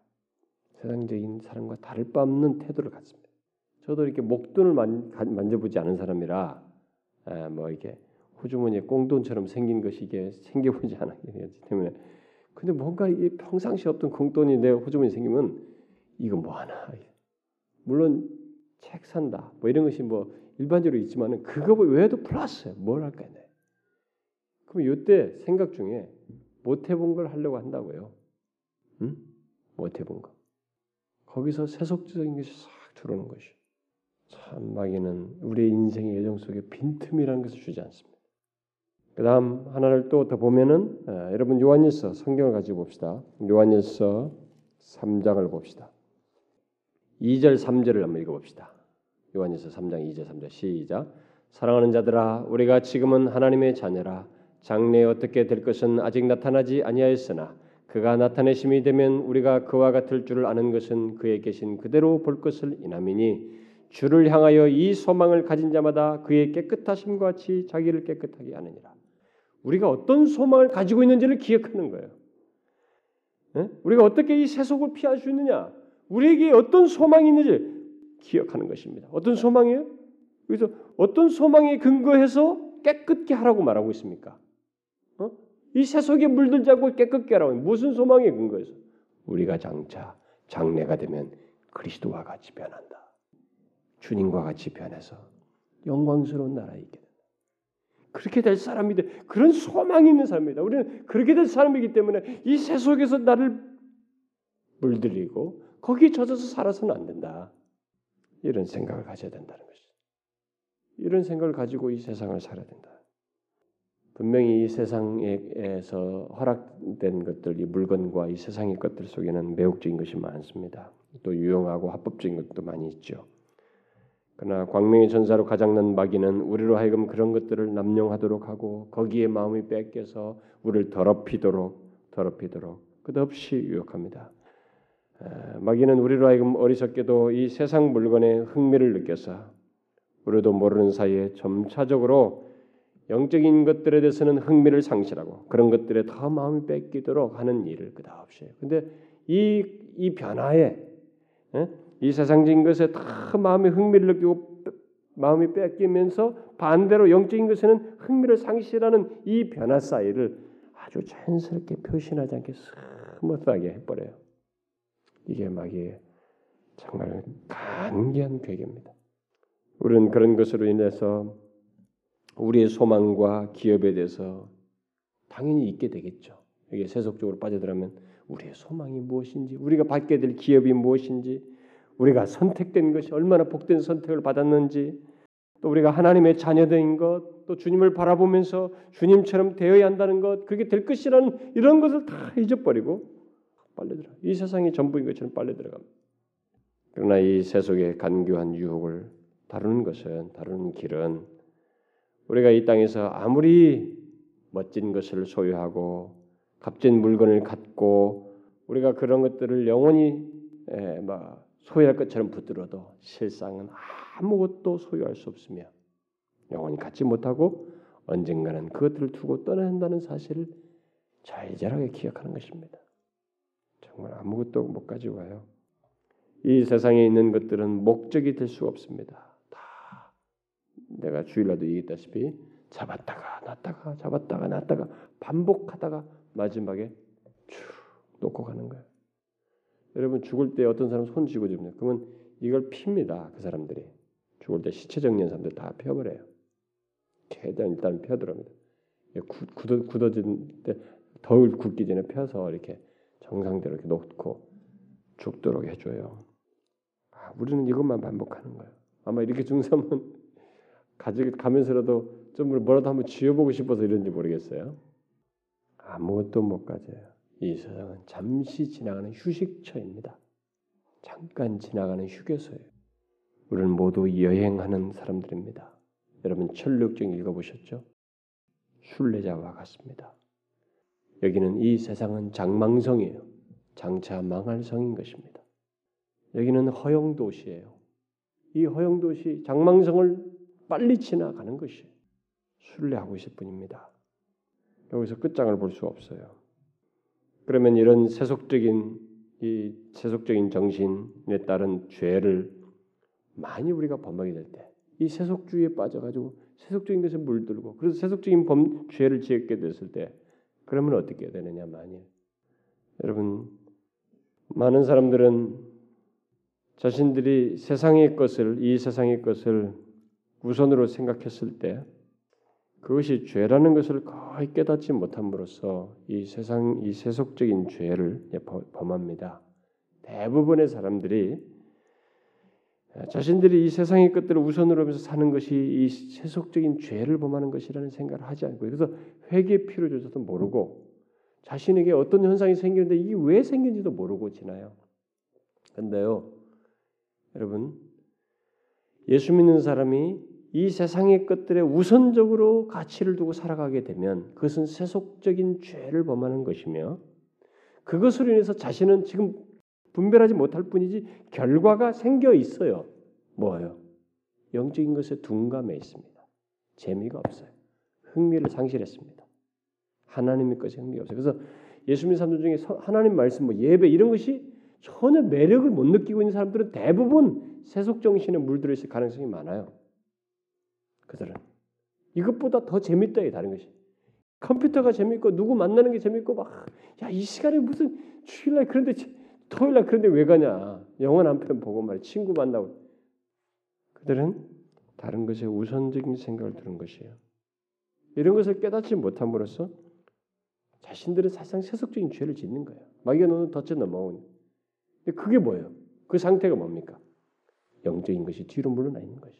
[SPEAKER 1] 세상적인 사람과 다를 바 없는 태도를 갖습니다. 저도 이렇게 목돈을 만, 만져보지 않은 사람이라 에, 뭐 이게 호주머니에 꽁돈처럼 생긴 것이 이게 생겨보지 않았기 때문에 근데 뭔가 이 평상시 없던 공돈이 내 호주머니에 생기면 이거 뭐 하나 물론 책 산다 뭐 이런 것이 뭐 일반적으로 있지만은 그거 외에도 플러스 뭘 할까요? 그럼 이때 생각 중에 못 해본 걸 하려고 한다고요. 응? 못 해본 거. 거기서 세속적인 것이 싹 들어오는 것이. 참 마귀는 우리의 인생의 여정 속에 빈틈이라는 것을 주지 않습니다. 그 다음 하나를 또 더 보면은 아, 여러분 요한일서 성경을 가지고 봅시다. 요한일서 3장을 봅시다. 2절 3절을 한번 읽어봅시다. 요한일서 3장 2절 3절 시작. 사랑하는 자들아 우리가 지금은 하나님의 자녀라 장래에 어떻게 될 것은 아직 나타나지 아니하였으나 그가 나타내심이 되면 우리가 그와 같을 줄을 아는 것은 그에 계신 그대로 볼 것을 인함이니 주를 향하여 이 소망을 가진 자마다 그의 깨끗하심과 같이 자기를 깨끗하게 하느니라. 우리가 어떤 소망을 가지고 있는지를 기억하는 거예요. 네? 우리가 어떻게 이 세속을 피할 수 있느냐? 우리에게 어떤 소망이 있는지 기억하는 것입니다. 어떤 소망이에요? 그래서 어떤 소망에 근거해서 깨끗게 하라고 말하고 있습니까? 어? 이 세속에 물들지 않고 깨끗게 하라고 무슨 소망에 근거해서 우리가 장차 장래가 되면 그리스도와 같이 변한다. 주님과 같이 변해서 영광스러운 나라에 있게. 그렇게 될 사람이 돼. 그런 소망이 있는 사람이다. 우리는 그렇게 될 사람이기 때문에 이 세 속에서 나를 물들이고 거기에 젖어서 살아서는 안 된다. 이런 생각을 가져야 된다는 것이죠. 이런 생각을 가지고 이 세상을 살아야 된다. 분명히 이 세상에서 허락된 것들, 이 물건과 이 세상의 것들 속에는 매혹적인 것이 많습니다. 또 유용하고 합법적인 것도 많이 있죠. 그러나 광명의 전사로 가장난 마귀는 우리로 하여금 그런 것들을 남용하도록 하고 거기에 마음이 뺏겨서 우리를 더럽히도록 더럽히도록 끝없이 유혹합니다. 마귀는 우리로 하여금 어리석게도 이 세상 물건에 흥미를 느껴서 우리도 모르는 사이에 점차적으로 영적인 것들에 대해서는 흥미를 상실하고 그런 것들에 더 마음이 뺏기도록 하는 일을 그다없이. 근데 이 이 변화에 에? 이 세상적인 것에 더 마음의 흥미를 느끼고 마음이 뺏기면서 반대로 영적인 것에는 흥미를 상실하는 이 변화 사이를 아주 자연스럽게 표시하지 않게 스무스하게 해버려요. 이게 마귀 정말 간계한 궤계입니다. 우리는 그런 것으로 인해서 우리의 소망과 기업에 대해서 당연히 있게 되겠죠. 이게 세속적으로 빠져들면 우리의 소망이 무엇인지, 우리가 받게 될 기업이 무엇인지, 우리가 선택된 것이 얼마나 복된 선택을 받았는지 또 우리가 하나님의 자녀된 것, 또 주님을 바라보면서 주님처럼 되어야 한다는 것, 그게 될 것이라는 이런 것을 다 잊어버리고 빨려 들어. 이 세상이 전부인 것처럼 빨려 들어갑니다. 그러나 이 세속의 간교한 유혹을 다루는 것은 다루는 길은 우리가 이 땅에서 아무리 멋진 것을 소유하고 값진 물건을 갖고 우리가 그런 것들을 영원히 에, 막 소유할 것처럼 붙들어도 실상은 아무것도 소유할 수 없으며 영원히 갖지 못하고 언젠가는 그것들을 두고 떠나야 한다는 사실을 절절하게 기억하는 것입니다. 정말 아무것도 못 가지고 와요. 이 세상에 있는 것들은 목적이 될 수가 없습니다. 다 내가 주일날도 얘기했다시피 잡았다가 놨다가 잡았다가 놨다가 반복하다가 마지막에 쭉 놓고 가는 거예요. 여러분 죽을 때 어떤 사람 손 쥐고 줍니다. 그러면 이걸 핍니다. 그 사람들이 죽을 때 시체 정리한 사람들 다 펴버려요. 최대한 일단 펴들어옵니다. 굳어, 굳어진 때 덜 굳기 전에 펴서 이렇게 정상대로 이렇게 놓고 죽도록 해줘요. 아, 우리는 이것만 반복하는 거예요. 아마 이렇게 중삼은 가지 가면서라도 좀 뭐라도 한번 지어보고 싶어서 이런지 모르겠어요. 아무것도 못 가져요. 이 세상은 잠시 지나가는 휴식처입니다. 잠깐 지나가는 휴게소예요. 우리는 모두 여행하는 사람들입니다. 여러분 철력정 읽어보셨죠? 순례자와 같습니다. 여기는 이 세상은 장망성이에요. 장차 망할 성인 것입니다. 여기는 허영 도시예요. 이 허영 도시 장망성을 빨리 지나가는 것이 순례하고 있을 뿐입니다. 여기서 끝장을 볼 수 없어요. 그러면 이런 세속적인 이 세속적인 정신에 따른 죄를 많이 우리가 범하게 될 때, 이 세속주의에 빠져가지고 세속적인 것에 물들고 그래서 세속적인 범 죄를 지었게 됐을 때, 그러면 어떻게 되느냐 만일. 여러분 많은 사람들은 자신들이 세상의 것을 이 세상의 것을 우선으로 생각했을 때 그것이 죄라는 것을 거의 깨닫지 못함으로써 이 세상 이 세속적인 죄를 범합니다. 대부분의 사람들이 자신들이 이 세상의 것들을 우선으로 하면서 사는 것이 이 세속적인 죄를 범하는 것이라는 생각을 하지 않고 그래서 회개 필요조차도 모르고 자신에게 어떤 현상이 생기는데 이게 왜 생긴지도 모르고 지나요. 근데요, 여러분 예수 믿는 사람이 이 세상의 것들에 우선적으로 가치를 두고 살아가게 되면 그것은 세속적인 죄를 범하는 것이며 그것으로 인해서 자신은 지금 분별하지 못할 뿐이지 결과가 생겨 있어요. 뭐예요? 영적인 것에 둔감해 있습니다. 재미가 없어요. 흥미를 상실했습니다. 하나님의 것에 흥미가 없어요. 그래서 예수 믿는 사람들 중에 하나님 말씀, 뭐 예배 이런 것이 전혀 매력을 못 느끼고 있는 사람들은 대부분 세속 정신에 물들어 있을 가능성이 많아요. 그들은 이것보다 더 재밌다 이 다른 것이. 컴퓨터가 재밌고 누구 만나는 게 재밌고 막 야 이 시간에 무슨 주일날 그런데 토요일날 그런데 왜 가냐 영원 한편 보고 말이 친구 만나고 그들은 다른 것에 우선적인 생각을 두는 것이에요. 이런 것을 깨닫지 못함으로써 자신들은 사실상 세속적인 죄를 짓는 거예요. 마귀가 너는 덫에 넘어오니. 그게 뭐예요? 그 상태가 뭡니까? 영적인 것이 뒤로 물러나 있는 것이.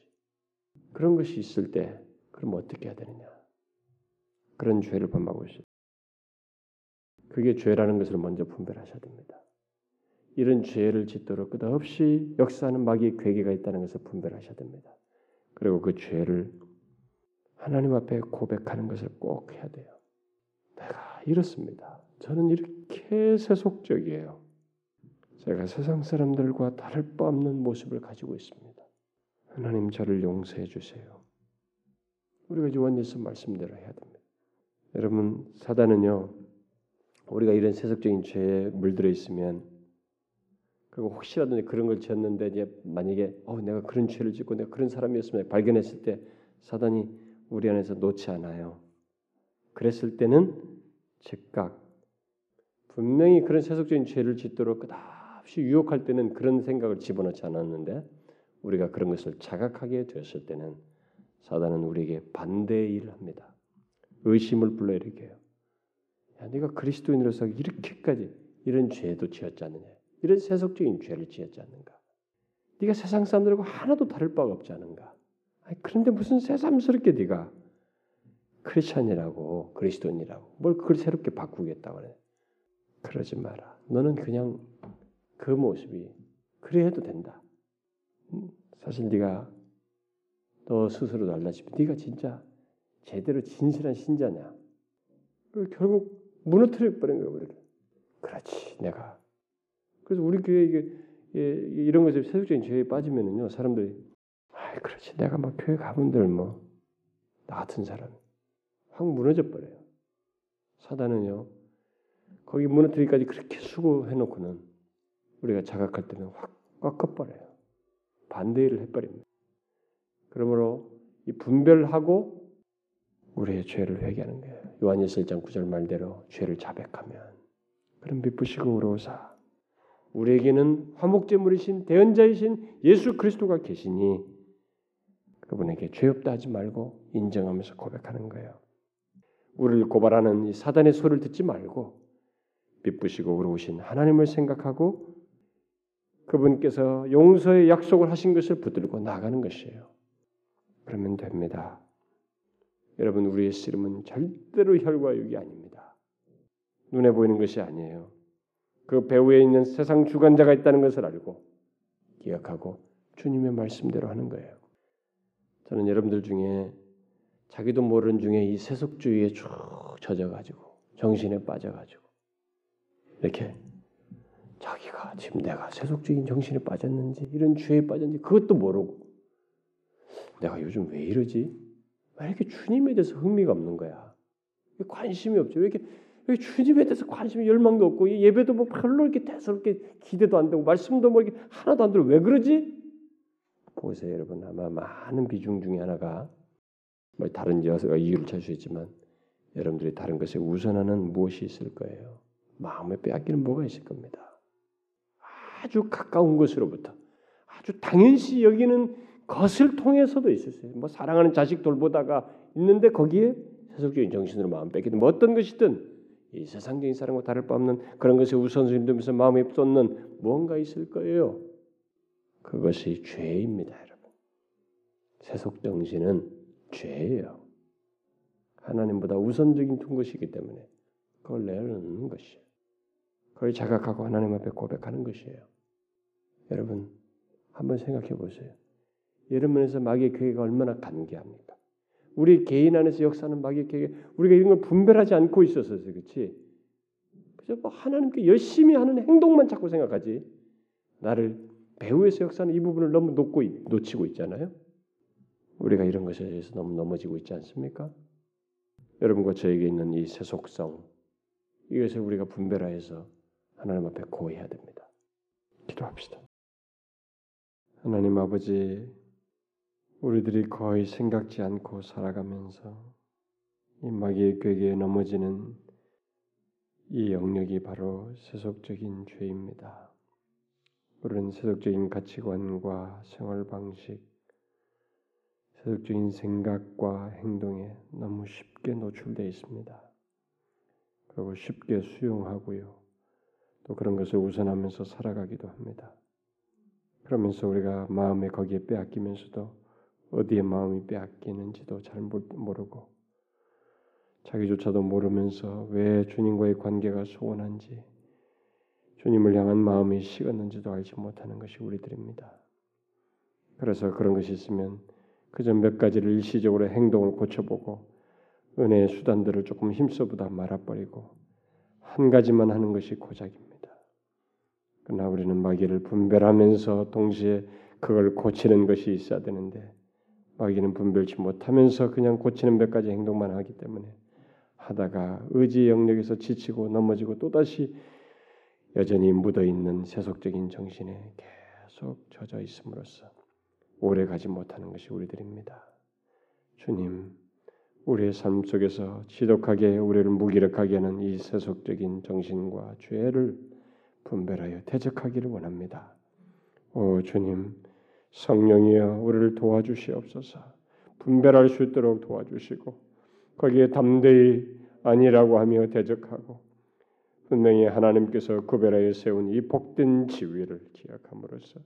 [SPEAKER 1] 그런 것이 있을 때 그럼 어떻게 해야 되느냐? 그런 죄를 범하고 있어요. 그게 죄라는 것을 먼저 분별하셔야 됩니다. 이런 죄를 짓도록 끝없이 역사하는 마귀의 괴계가 있다는 것을 분별하셔야 됩니다. 그리고 그 죄를 하나님 앞에 고백하는 것을 꼭 해야 돼요. 내가 이렇습니다. 저는 이렇게 세속적이에요. 제가 세상 사람들과 다를 바 없는 모습을 가지고 있습니다. 하나님 저를 용서해 주세요. 우리가 요한일서 말씀대로 해야 됩니다. 여러분 사단은요 우리가 이런 세속적인 죄에 물들어 있으면 그리고 혹시라도 그런 걸 지었는데 이제 만약에 어 내가 그런 죄를 짓고 내가 그런 사람이었으면 발견했을 때 사단이 우리 안에서 놓지 않아요. 그랬을 때는 즉각 분명히 그런 세속적인 죄를 짓도록 끝없이 유혹할 때는 그런 생각을 집어넣지 않았는데 우리가 그런 것을 자각하게 되었을 때는 사단은 우리에게 반대의 일을 합니다. 의심을 불러일으켜요. 야, 네가 그리스도인으로서 이렇게까지 이런 죄도 지었지 않느냐? 이런 세속적인 죄를 지었지 않는가? 네가 세상 사람들하고 하나도 다를 바가 없지 않은가? 아니, 그런데 무슨 새삼스럽게 네가 크리스천이라고 그리스도인이라고 뭘 그걸 새롭게 바꾸겠다고 그래? 그러지 마라. 너는 그냥 그 모습이 그래 해도 된다. 음, 사실 네가 너 스스로도 알다시피 네가 진짜 제대로 진실한 신자냐? 결국 무너뜨려 버린 거야 우리를. 그렇지, 내가. 그래서 우리 교회 이게 이런 것에 세속적인 죄에 빠지면은요 사람들이 아, 그렇지, 내가 막 교회 가본들 뭐 나 같은 사람 확 무너져 버려요. 사단은요 거기 무너뜨리기까지 그렇게 수고해 놓고는 우리가 자각할 때는 확 꺾어버려요. 반대일을 해버립니다. 그러므로 이 분별하고 우리의 죄를 회개하는 거예요. 요한일서 1장 9절 말대로 죄를 자백하면 그럼 미쁘시고 우로사 우리에게는 화목제물이신 대언자이신 예수 그리스도가 계시니 그분에게 죄 없다 하지 말고 인정하면서 고백하는 거예요. 우리를 고발하는 이 사단의 소리를 듣지 말고 미쁘시고 우로우신 하나님을 생각하고 그분께서 용서의 약속을 하신 것을 붙들고 나가는 것이에요. 그러면 됩니다. 여러분 우리의 씨름은 절대로 혈과 육이 아닙니다. 눈에 보이는 것이 아니에요. 그 배후에 있는 세상 주관자가 있다는 것을 알고 기억하고 주님의 말씀대로 하는 거예요. 저는 여러분들 중에 자기도 모르는 중에 이 세속주의에 쭉 젖어가지고 정신에 빠져가지고 이렇게 자기가 지금 내가 세속적인 정신에 빠졌는지 이런 죄에 빠졌는지 그것도 모르고 내가 요즘 왜 이러지? 왜 이렇게 주님에 대해서 흥미가 없는 거야? 왜 관심이 없죠? 왜 이렇게 왜 주님에 대해서 관심이 열망도 없고 예배도 뭐 별로 이렇게 대수롭게 기대도 안 되고 말씀도 뭐 이렇게 하나도 안 들어 왜 그러지? 보세요, 여러분 아마 많은 비중 중에 하나가 뭐 다른 여러 이유를 찾을 수 있지만 여러분들이 다른 것에 우선하는 무엇이 있을 거예요. 마음에 빼앗기는 뭐가 있을 겁니다. 아주 가까운 것으로부터 아주 당연시 여기는 것을 통해서도 있었어요. 뭐 사랑하는 자식 돌보다가 있는데 거기에 세속적인 정신으로 마음 뺏기든 뭐 어떤 것이든 이 세상적인 사랑과 다를 바 없는 그런 것에 우선순위 두면서 마음에 쏟는 무언가 있을 거예요. 그것이 죄입니다, 여러분. 세속 정신은 죄예요. 하나님보다 우선적인 것이기 때문에 그걸 내려놓는 것이에요. 그걸 자각하고 하나님 앞에 고백하는 것이에요. 여러분 한번 생각해 보세요. 여러분에서 마귀의 계획가 얼마나 간계합니까? 우리 개인 안에서 역사하는 마귀의 계획, 우리가 이런 걸 분별하지 않고 있어서 그렇지. 그저 뭐 하나님께 열심히 하는 행동만 자꾸 생각하지. 나를 배후에서 역사하는 이 부분을 너무 놓고 놓치고 있잖아요. 우리가 이런 것에 대해서 너무 넘어지고 있지 않습니까? 여러분과 저에게 있는 이 세속성 이것을 우리가 분별하여서 하나님 앞에 고해야 됩니다. 기도합시다. 하나님 아버지, 우리들이 거의 생각지 않고 살아가면서 이 마귀의 꾀에 넘어지는 이 영역이 바로 세속적인 죄입니다. 우리는 세속적인 가치관과 생활 방식, 세속적인 생각과 행동에 너무 쉽게 노출되어 있습니다. 그리고 쉽게 수용하고요. 또 그런 것을 우선하면서 살아가기도 합니다. 그러면서 우리가 마음에 거기에 빼앗기면서도 어디에 마음이 빼앗기는지도 잘 모르고 자기조차도 모르면서 왜 주님과의 관계가 소원한지 주님을 향한 마음이 식었는지도 알지 못하는 것이 우리들입니다. 그래서 그런 것이 있으면 그저 몇 가지를 일시적으로 행동을 고쳐보고 은혜의 수단들을 조금 힘써보다 말아버리고 한 가지만 하는 것이 고작입니다. 그러나 우리는 마귀를 분별하면서 동시에 그걸 고치는 것이 있어야 되는데 마귀는 분별치 못하면서 그냥 고치는 몇 가지 행동만 하기 때문에 하다가 의지 영역에서 지치고 넘어지고 또다시 여전히 묻어 있는 세속적인 정신에 계속 젖어 있음으로써 오래 가지 못하는 것이 우리들입니다. 주님, 우리의 삶 속에서 지독하게 우리를 무기력하게 하는 이 세속적인 정신과 죄를 분별하여 대적하기를 원합니다. 오 주님, 성령이여 우리를 도와주시옵소서. 분별할 수 있도록 도와주시고 거기에 담대히 아니라고 하며 대적하고 분명히 하나님께서 구별하여 세운 이 복된 지위를 기억함으로써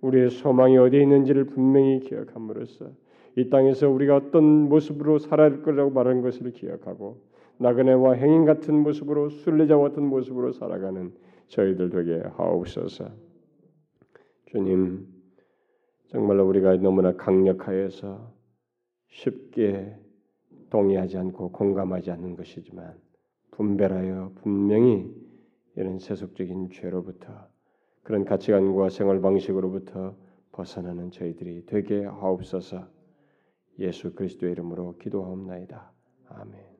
[SPEAKER 1] 우리의 소망이 어디에 있는지를 분명히 기억함으로써 이 땅에서 우리가 어떤 모습으로 살아야 거라고 말하는 것을 기억하고 나그네와 행인 같은 모습으로 순례자와 같은 모습으로 살아가는 저희들 되게 하옵소서. 주님, 정말로 우리가 너무나 강력하여서 쉽게 동의하지 않고 공감하지 않는 것이지만 분별하여 분명히 이런 세속적인 죄로부터 그런 가치관과 생활 방식으로부터 벗어나는 저희들이 되게 하옵소서. 예수 그리스도의 이름으로 기도하옵나이다. 아멘.